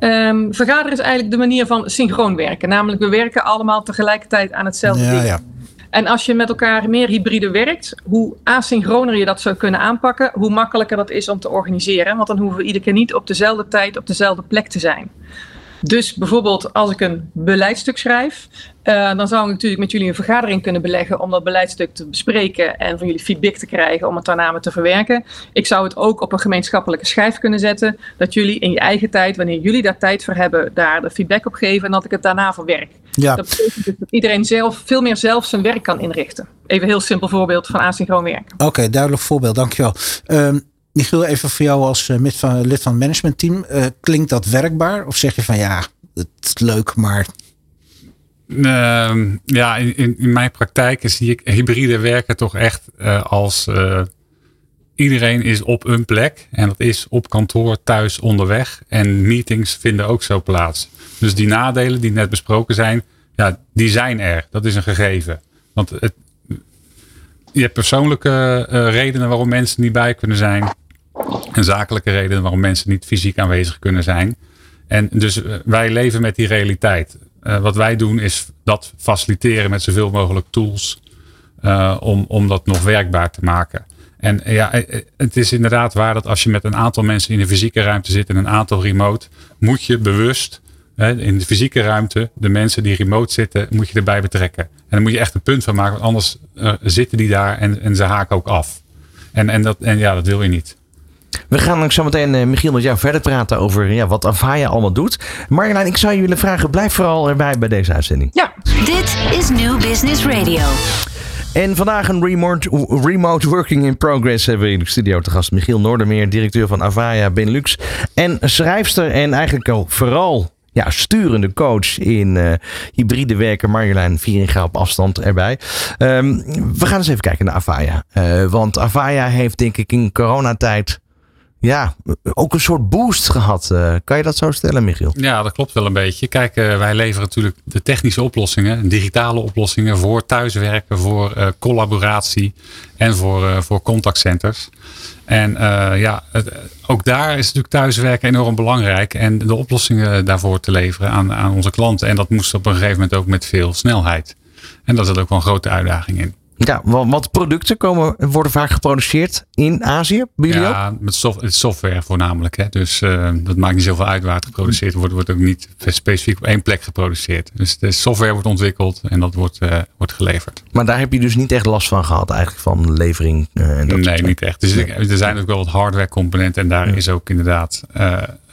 Um, vergaderen is eigenlijk de manier van synchroon werken. Namelijk, we werken allemaal tegelijkertijd aan hetzelfde ja, ding. Ja. En als je met elkaar meer hybride werkt, hoe asynchroner je dat zou kunnen aanpakken, hoe makkelijker dat is om te organiseren. Want dan hoeven we iedere keer niet op dezelfde tijd op dezelfde plek te zijn. Dus bijvoorbeeld als ik een beleidstuk schrijf, uh, dan zou ik natuurlijk met jullie een vergadering kunnen beleggen om dat beleidstuk te bespreken en van jullie feedback te krijgen om het daarna te verwerken. Ik zou het ook op een gemeenschappelijke schijf kunnen zetten, dat jullie in je eigen tijd, wanneer jullie daar tijd voor hebben, daar de feedback op geven en dat ik het daarna verwerk. Ja. Dat betekent dus dat iedereen zelf veel meer zelf zijn werk kan inrichten. Even een heel simpel voorbeeld van asynchroon werken. Oké, okay, duidelijk voorbeeld, dankjewel. Um, Michiel, even voor jou als uh, lid, van, het managementteam. Uh, klinkt dat werkbaar? Of zeg je van ja, het is leuk, maar... Uh, ja, in, in, mijn praktijk zie ik hybride werken toch echt uh, als iedereen is op een plek. En dat is op kantoor, thuis, onderweg. En meetings vinden ook zo plaats. Dus die nadelen die net besproken zijn, ja, die zijn er. Dat is een gegeven. Want het, je hebt persoonlijke redenen waarom mensen niet bij kunnen zijn en zakelijke redenen waarom mensen niet fysiek aanwezig kunnen zijn. En dus eh, wij leven met die realiteit. Uh, wat wij doen is dat faciliteren met zoveel mogelijk tools uh, om, om dat nog werkbaar te maken. En ja, het is inderdaad waar dat als je met een aantal mensen in de fysieke ruimte zit en een aantal remote, moet je bewust hè, in de fysieke ruimte de mensen die remote zitten, moet je erbij betrekken. En dan moet je echt een punt van maken, want anders zitten die daar en, en ze haken ook af. En, en, dat, en ja, dat wil je niet. We gaan zo meteen, uh, Michiel, met jou verder praten over ja, wat Avaya allemaal doet. Marjolein, ik zou je willen vragen, blijf vooral erbij bij deze uitzending. Ja. Dit is New Business Radio. En vandaag een remote, remote working in progress hebben we in de studio te gast. Michiel Noordermeer, directeur van Avaya Benelux. En schrijfster en eigenlijk al vooral ja, sturende coach in uh, hybride werken. Marjolein Vieringa op afstand erbij. Um, we gaan eens even kijken naar Avaya. Uh, want Avaya heeft denk ik in coronatijd ja, ook een soort boost gehad. Uh, kan je dat zo stellen, Michiel? Ja, dat klopt wel een beetje. Kijk, uh, wij leveren natuurlijk de technische oplossingen, digitale oplossingen voor thuiswerken, voor uh, collaboratie en voor, voor contactcenters. En ja, ook daar is natuurlijk thuiswerken enorm belangrijk en de oplossingen daarvoor te leveren aan, aan onze klanten. En dat moest op een gegeven moment ook met veel snelheid. En daar zit ook wel een grote uitdaging in. Ja, wat producten komen, worden vaak geproduceerd in Azië? Bij ja, met soft, software voornamelijk. Hè. Dus uh, dat maakt niet zoveel uit waar het geproduceerd wordt. wordt ook niet specifiek op één plek geproduceerd. Dus de software wordt ontwikkeld en dat wordt, uh, wordt geleverd. Maar daar heb je dus niet echt last van gehad eigenlijk van levering? Uh, nee, niet echt. Dus nee. er zijn ook wel wat hardware componenten en daar ja. is ook inderdaad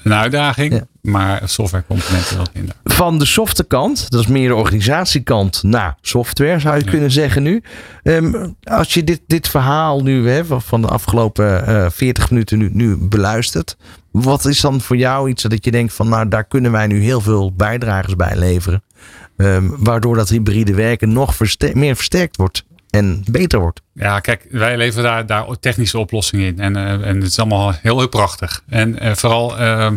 een uitdaging, Ja. Maar softwarecomponenten wel minder. Van de softe kant, dat is meer de organisatiekant, naar software zou je Ja. kunnen zeggen nu. Ehm, als je dit, dit verhaal nu hè, van- de afgelopen eh 40 minuten nu, nu beluistert. Wat is dan voor jou iets dat je denkt van nou daar kunnen wij nu heel veel bijdragers bij leveren. Ehm, waardoor dat hybride werken nog meer versterkt wordt en beter wordt. Ja, kijk, wij leveren daar, daar technische oplossingen in. En, eh, en het is allemaal heel, prachtig. En eh, vooral eh,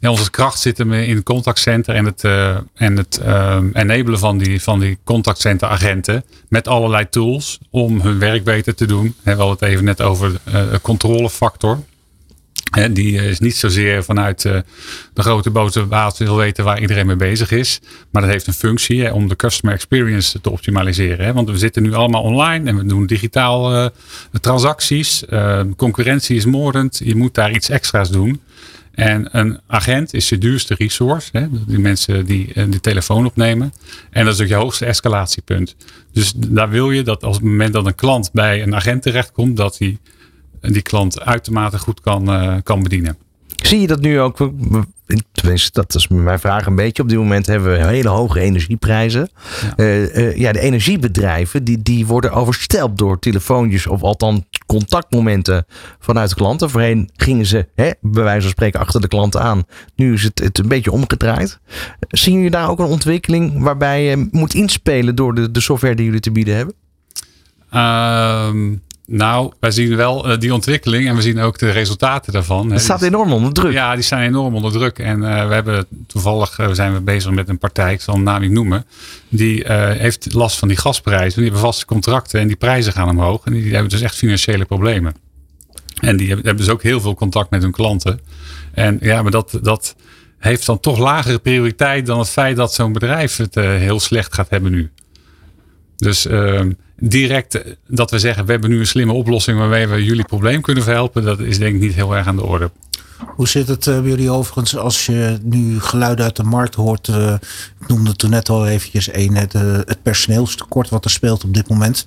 ja, onze kracht zit hem in het contactcenter en het, eh, en het eh, enabelen van die, van die contactcenter agenten. Met allerlei tools om hun werk beter te doen. We hadden het even net over controlefactor. Die is niet zozeer vanuit eh, de grote boze baas wil weten waar iedereen mee bezig is. Maar dat heeft een functie om de customer experience te optimaliseren. Want we zitten nu allemaal online en we doen digitaal eh, transacties. Eh, concurrentie is moordend. Je moet daar iets extra's doen. En een agent is je duurste resource. Hè? Die mensen die eh, de telefoon opnemen. En dat is ook je hoogste escalatiepunt. Dus daar wil je dat als het moment dat een klant bij een agent terechtkomt, dat die, die klant uitermate goed kan, eh, kan bedienen. Zie je dat nu ook? Tenminste, dat is mijn vraag een beetje. Op dit moment hebben we hele hoge energieprijzen. Ja. Eh, eh, ja, de energiebedrijven die, die worden overstelpt door telefoontjes of althans contactmomenten vanuit klanten. Voorheen gingen ze hè, bij wijze van spreken achter de klanten aan. Nu is het, het een beetje omgedraaid. Zien jullie daar ook een ontwikkeling waarbij je moet inspelen door de, de software die jullie te bieden hebben? Ehm, nou, wij zien wel eh, die ontwikkeling en we zien ook de resultaten daarvan. Het staat enorm onder druk. Ja, die staan enorm onder druk. En eh, we hebben toevallig eh, zijn we bezig met een partij, ik zal de naam niet noemen. Die heeft last van die gasprijzen. Die hebben vaste contracten en die prijzen gaan omhoog. En die hebben dus echt financiële problemen. En die hebben, dus ook heel veel contact met hun klanten. En ja, maar dat, dat heeft dan toch lagere prioriteit dan het feit dat zo'n bedrijf het heel slecht gaat hebben nu. Dus ehm, direct eh, dat we zeggen, we hebben nu een slimme oplossing waarmee we jullie probleem kunnen verhelpen, dat is denk ik niet heel erg aan de orde. Hoe zit het eh, bij jullie overigens als je nu geluiden uit de markt hoort? eh, ik noemde toen net al eventjes één, het, het personeelstekort wat er speelt op dit moment.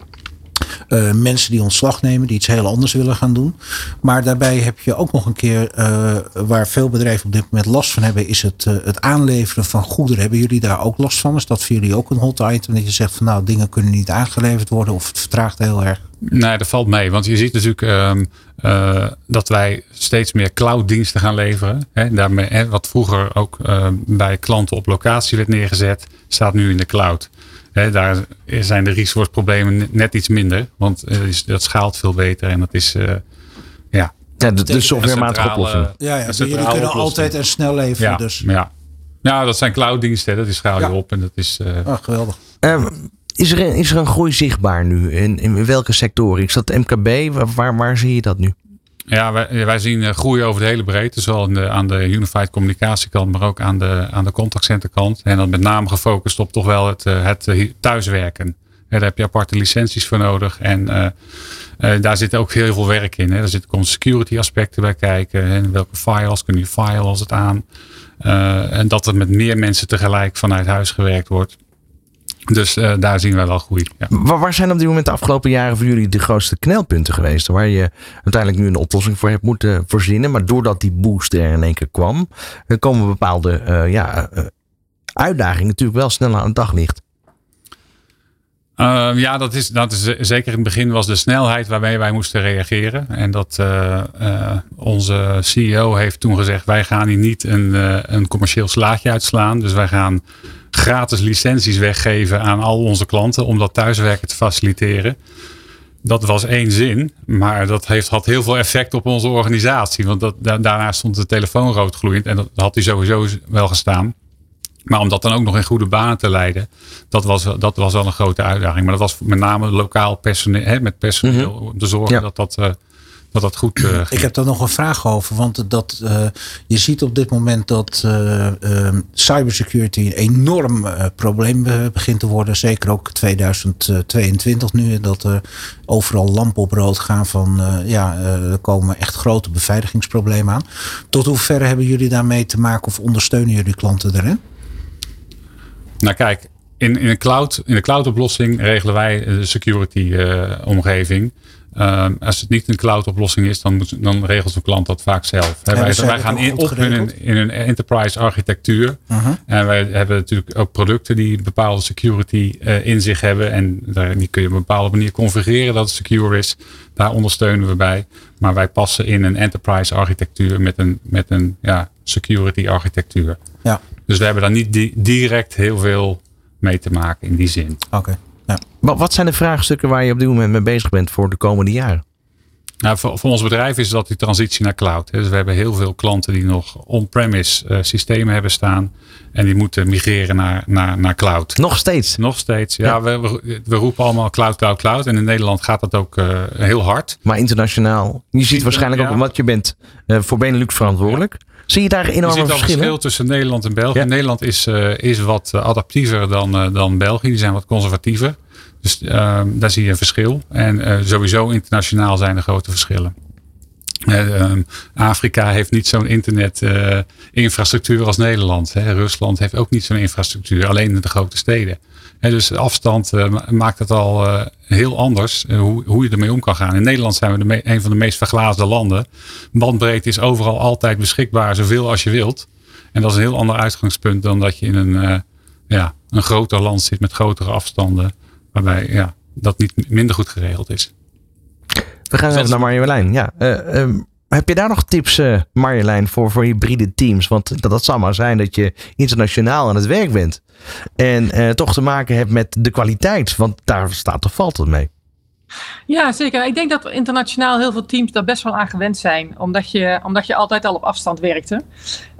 Eh, mensen die ontslag nemen, die iets heel anders willen gaan doen. Maar daarbij heb je ook nog een keer, eh, waar veel bedrijven op dit moment last van hebben, is het, eh, het aanleveren van goederen. Hebben jullie daar ook last van? Is dat voor jullie ook een hot item? Dat je zegt van nou, dingen kunnen niet aangeleverd worden of het vertraagt heel erg? Nee, dat valt mee. Want je ziet natuurlijk ehm, eh, dat wij steeds meer clouddiensten gaan leveren. Hè, daarmee, hè, wat vroeger ook ehm, bij klanten op locatie werd neergezet, staat nu in de cloud. Hè, daar zijn de resource problemen net iets minder. Want eh, is- dat schaalt veel beter. En dat is eh, ja, Ja, de, de softwarematige oplossing. Ja, ja een jullie kunnen oplossing. altijd en snel leveren. Ja, Dus ja. ja, dat zijn clouddiensten. Dat is schaal je Ja. op. En dat is, eh, ah, geweldig. Is, er een, is er een groei zichtbaar nu? In, in welke sectoren? Is dat MKB? Waar, waar, waar zie je dat nu? Ja, wij, wij zien eh, groei over de hele breedte. Zowel in de, aan de unified communicatiekant, maar ook aan de, aan de contactcenterkant. En dan met name gefocust op toch wel het, eh, het eh, thuiswerken. Daar heb je aparte licenties voor nodig. En daar zit ook heel veel werk in. Hè. Daar zitten gewoon security aspecten bij kijken. En welke files kun je file als het aan. En dat er met meer mensen tegelijk vanuit huis gewerkt wordt. Dus eh, daar zien wij wel groei. Ja. Waar, zijn op dit moment de afgelopen jaren voor jullie de grootste knelpunten geweest? Waar je uiteindelijk nu een oplossing voor hebt moeten verzinnen. Maar doordat die boost er in één keer kwam, dan komen bepaalde eh, ja, eh, uitdagingen natuurlijk wel sneller aan het daglicht. Uh, ja, dat is, dat is zeker in het begin was de snelheid waarmee wij moesten reageren. En dat uh, uh, onze CEO heeft toen gezegd: wij gaan hier niet een, een commercieel slaatje uitslaan. Dus wij gaan gratis licenties weggeven aan al onze klanten om dat thuiswerken te faciliteren. Dat was één zin, maar dat heeft, had heel veel effect op onze organisatie. Want dat, da daarna stond de telefoon roodgloeiend en dat had hij sowieso wel gestaan. Maar om dat dan ook nog in goede banen te leiden, dat was, dat was wel een grote uitdaging. Maar dat was met name lokaal personeel, hè, met personeel, om te zorgen Ja. dat, dat, uh, dat dat goed uh, ging. Ik heb daar nog een vraag over. Want dat, uh, je ziet op dit moment dat uh, cybersecurity een enorm probleem begint te worden. Zeker ook 2022 nu. Dat er overal lampen op rood gaan van ja, er komen echt grote beveiligingsproblemen aan. Tot hoeverre hebben jullie daarmee te maken of ondersteunen jullie klanten erin? Nou kijk, in, in, een cloud, in de cloud oplossing regelen wij de security omgeving. Ehm, als het niet een cloud oplossing is, dan, moet, dan regelt de klant dat vaak zelf. Ja, wij, dus wij gaan in, op in een, geregeld. in een enterprise architectuur. Mhm. En wij hebben natuurlijk ook producten die een bepaalde security eh, in zich hebben. En daar, die kun je op een bepaalde manier configureren dat het secure is. Daar ondersteunen we bij. Maar wij passen in een enterprise architectuur met een, met een ja, security architectuur. Ja, Dus we hebben daar niet di- direct heel veel mee te maken in die zin. oké. Ja. Wat, wat zijn de vraagstukken waar je op dit moment mee bezig bent voor de komende jaren? Nou, voor, voor ons bedrijf is dat die transitie naar cloud. Dus we hebben heel veel klanten die nog on-premise eh, systemen hebben staan. En die moeten migreren naar, naar, naar cloud. Nog steeds. Nog steeds. Ja, Ja. We, we, roepen allemaal cloud, cloud, cloud. En in Nederland gaat dat ook eh, heel hard. Maar internationaal. Je ziet waarschijnlijk ook, want je bent eh, voor Benelux verantwoordelijk. Zie je daar enorme ziet al verschillen? verschil tussen Nederland en België. Ja. Nederland is, eh, is wat adaptiever dan, eh, dan België. Die zijn wat conservatiever. Dus ehm, daar zie je een verschil. En eh, sowieso internationaal zijn er grote verschillen. Eh, ehm, Afrika heeft niet zo'n internetinfrastructuur als Nederland. Hè. Rusland heeft ook niet zo'n infrastructuur, alleen in de grote steden. Hè, dus de afstand eh, ma- maakt het al eh, heel anders eh, hoe, hoe je ermee om kan gaan. In Nederland zijn we de me- een van de meest verglaasde landen. Bandbreedte is overal altijd beschikbaar, zoveel als je wilt. En dat is een heel ander uitgangspunt dan dat je in een, eh, ja, een groter land zit met grotere afstanden. Waarbij ja, dat niet minder goed geregeld is. We gaan Dus even naar Marjolein. Ja, eh, ehm, heb je daar nog tips, eh, Marjolein, voor, voor hybride teams? Want dat, dat zal maar zijn dat je internationaal aan het werk bent. En eh, toch te maken hebt met de kwaliteit. Want daar staat of valt het mee. Ja, zeker. Ik denk dat internationaal heel veel teams daar best wel aan gewend zijn. Omdat je, omdat je altijd al op afstand werkte.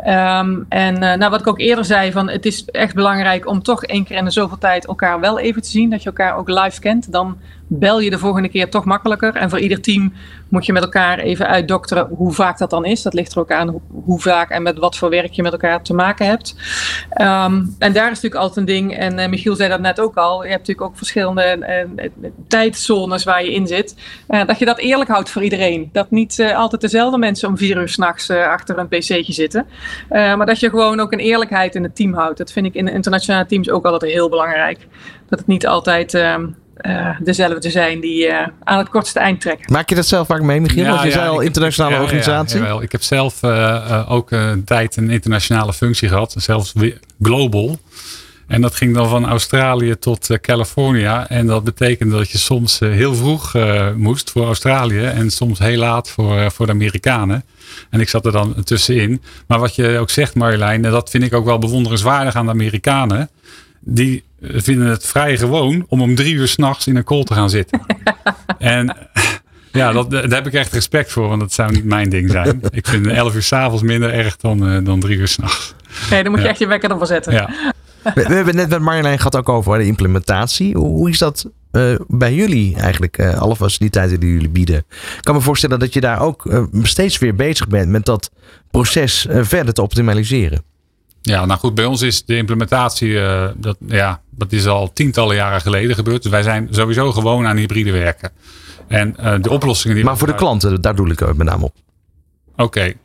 Ehm, en eh, nou, wat ik ook eerder zei, van het is echt belangrijk om toch één keer in de zoveel tijd elkaar wel even te zien. Dat je elkaar ook live kent. Dan bel je de volgende keer toch makkelijker. En voor ieder team moet je met elkaar even uitdokteren hoe vaak dat dan is. Dat ligt er ook aan hoe, vaak en met wat voor werk je met elkaar te maken hebt. Ehm, en daar is natuurlijk altijd een ding. En eh, Michiel zei dat net ook al. Je hebt natuurlijk ook verschillende eh, tijdzones waar je in zit. Dat je dat eerlijk houdt voor iedereen. Dat niet altijd dezelfde mensen om vier uur s'nachts achter een pc'tje zitten. Uh, maar dat je gewoon ook een eerlijkheid in het team houdt. Dat vind ik in internationale teams ook altijd heel belangrijk. Dat het niet altijd uh, uh, dezelfde zijn die uh, aan het kortste eind trekken. Maak je dat zelf vaak mee, Michiel? Ja, Want je ja, zei al internationale ja, organisatie. Ja, ik heb zelf uh, ook een tijd een internationale functie gehad. Zelfs global. En dat ging dan van Australië tot uh, California. En dat betekende dat je soms uh, heel vroeg uh, moest voor Australië. En soms heel laat voor, voor de Amerikanen. En ik zat er dan tussenin. Maar wat je ook zegt Marjolein. En dat vind ik ook wel bewonderenswaardig aan de Amerikanen. Die vinden het vrij gewoon om om drie uur s'nachts in een call te gaan zitten. en ja, dat, daar heb ik echt respect voor. Want dat zou niet mijn ding zijn. Ik vind 11 uur s'avonds minder erg dan, dan drie uur s'nachts. Nee, dan moet je ja. echt je wekker ervoor zetten. Ja. We, we, hebben net met Marjolein gehad ook over de implementatie. Hoe is dat uh, bij jullie eigenlijk? Uh, alle faciliteiten die jullie bieden. Ik kan me voorstellen dat je daar ook uh, steeds weer bezig bent met dat proces verder te optimaliseren. Ja, nou goed, bij ons is de implementatie, dat, ja, dat is al tientallen jaren geleden gebeurd. Dus wij zijn sowieso gewoon aan hybride werken. En de oplossingen die. Maar voor de klanten, daar doe ik met name op. Oké, okay.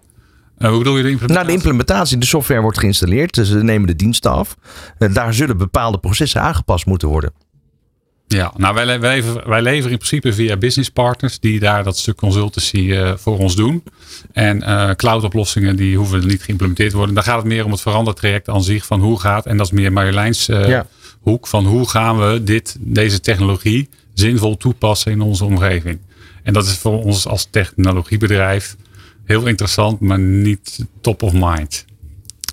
Uh, hoe bedoel je de implementatie? Nou, de implementatie. De software wordt geïnstalleerd. Dus ze nemen de diensten af. Uh, daar zullen bepaalde processen aangepast moeten worden. Ja, nou wij, wij, leveren, wij leveren in principe via business partners die daar dat stuk consultancy uh, voor ons doen. En uh, cloud oplossingen die hoeven niet geïmplementeerd te worden. Daar gaat het meer om het verandertraject aan zich van hoe gaat. En dat is meer Marjoleins uh, ja. hoek van hoe gaan we dit, deze technologie zinvol toepassen in onze omgeving. En dat is voor ons als technologiebedrijf heel interessant, maar niet top of mind.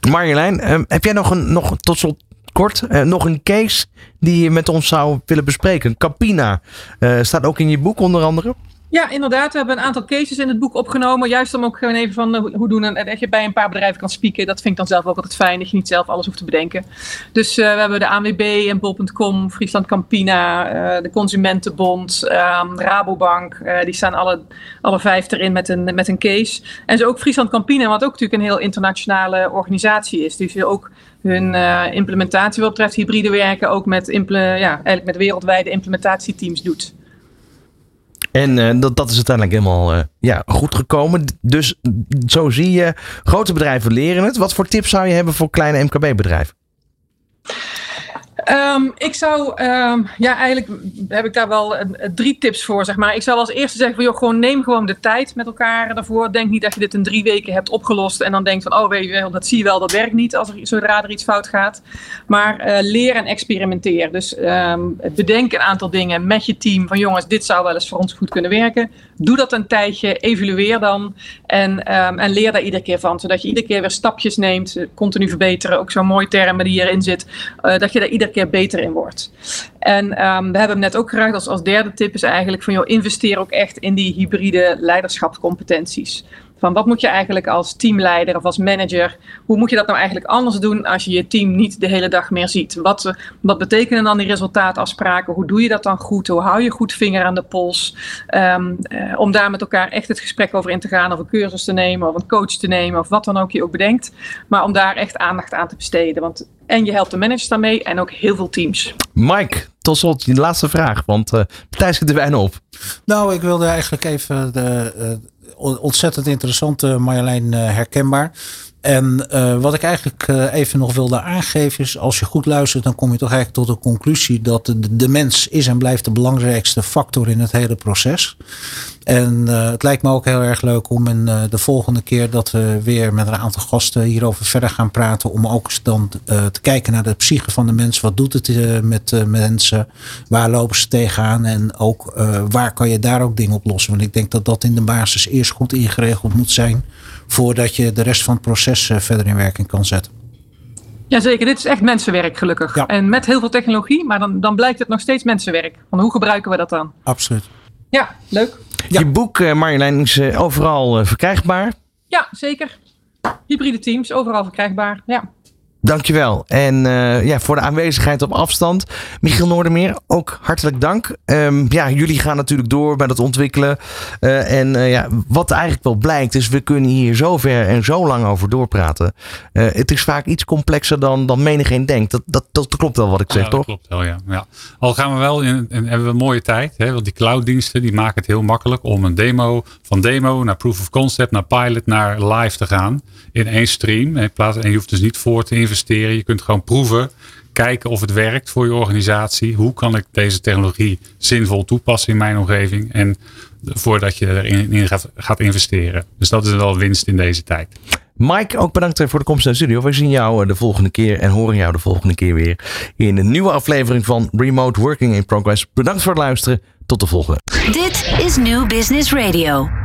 Marjolein, um, heb jij nog een, nog, tot slot kort, uh, nog een case die je met ons zou willen bespreken? Capina uh, staat ook in je boek onder andere. Ja, inderdaad. We hebben een aantal cases in het boek opgenomen. Juist om ook gewoon even van uh, hoe doen en dat je bij een paar bedrijven kan spieken. Dat vind ik dan zelf ook altijd fijn, dat je niet zelf alles hoeft te bedenken. Dus we hebben de ANWB en Bol.com, Friesland Campina, de Consumentenbond, um, Rabobank. die staan alle, alle vijf erin met een, met een case. En zo ook Friesland Campina, wat ook natuurlijk een heel internationale organisatie is. Dus ook hun implementatie wat betreft hybride werken ook met, ja, eigenlijk met wereldwijde implementatieteams doet. En uh, dat, dat is uiteindelijk helemaal uh, ja, goed gekomen. Dus zo zie je, grote bedrijven leren het. Wat voor tips zou je hebben voor kleine MKB-bedrijven? Um, ik zou, um, ja, eigenlijk heb ik daar wel uh, drie tips voor, zeg maar. Ik zou als eerste zeggen joh, gewoon neem gewoon de tijd met elkaar daarvoor. Denk niet dat je dit in drie weken hebt opgelost en dan denkt van, oh, weet je wel, dat zie je wel, dat werkt niet als er, zodra er iets fout gaat. Maar uh, leer en experimenteer. Dus um, bedenk een aantal dingen met je team van, jongens, dit zou wel eens voor ons goed kunnen werken. Doe dat een tijdje, evalueer dan en, en leer daar iedere keer van. Zodat je iedere keer weer stapjes neemt, continu verbeteren. Ook zo'n mooi term die hierin zit. Uh, dat je daar iedere keer beter in wordt. En um, we hebben hem net ook geraakt als, als derde tip is eigenlijk van joh, investeer ook echt in die hybride leiderschapscompetenties. Van wat moet je eigenlijk als teamleider of als manager, hoe moet je dat nou eigenlijk anders doen als je je team niet de hele dag meer ziet? Wat, wat betekenen dan die resultaatafspraken? Hoe doe je dat dan goed? Hoe hou je goed vinger aan de pols? Um, uh, om daar met elkaar echt het gesprek over in te gaan, of een cursus te nemen, of een coach te nemen, of wat dan ook je ook bedenkt. Maar om daar echt aandacht aan te besteden. Want en je helpt de managers daarmee en ook heel veel teams. Mike, tot slot de laatste vraag, want uh, Thijs zit er bijna op. Nou, ik wilde eigenlijk even de, uh, ontzettend interessante Marjolein uh, herkenbaar. En uh, wat ik eigenlijk even nog wilde aangeven is, als je goed luistert, dan kom je toch eigenlijk tot de conclusie dat de, de mens is en blijft de belangrijkste factor in het hele proces. En uh, het lijkt me ook heel erg leuk om in de volgende keer dat we weer met een aantal gasten hierover verder gaan praten, om ook dan te kijken naar de psyche van de mens. Wat doet het met mensen? Waar lopen ze tegenaan? En ook waar kan je daar ook dingen op lossen? Want ik denk dat dat in de basis eerst goed ingeregeld moet zijn voordat je de rest van het proces verder in werking kan zetten. Jazeker, dit is echt mensenwerk gelukkig. Ja. En met heel veel technologie, maar dan, dan blijkt het nog steeds mensenwerk. Want hoe gebruiken we dat dan? Absoluut. Ja, leuk. Ja. Je boek, uh, Marjolein, is uh, overal uh, verkrijgbaar. Ja, zeker. Hybride teams, overal verkrijgbaar. Ja. Dankjewel. En uh, ja, voor de aanwezigheid op afstand. Michiel Noordermeer, ook hartelijk dank. Um, ja, jullie gaan natuurlijk door bij het ontwikkelen. Uh, en uh, ja, wat eigenlijk wel blijkt, is we kunnen hier zo ver en zo lang over doorpraten. het is vaak iets complexer dan, dan menigeen denkt. Dat, dat, dat klopt wel wat ik zeg, ja, toch? Dat klopt wel, ja. ja. Al gaan we wel in, en hebben we een mooie tijd. Hè, want die clouddiensten die maken het heel makkelijk om een demo, van demo naar proof of concept, naar pilot, naar live te gaan. In één stream. In plaats, en je hoeft dus niet voor te investeren. Je kunt gewoon proeven, kijken of het werkt voor je organisatie. Hoe kan ik deze technologie zinvol toepassen in mijn omgeving? En voordat je erin in gaat, gaat investeren. Dus dat is wel winst in deze tijd. Mike, ook bedankt voor de komst naar de studio. We zien jou de volgende keer en horen jou de volgende keer weer in een nieuwe aflevering van Remote Working in Progress. Bedankt voor het luisteren. Tot de volgende. Dit is New Business Radio.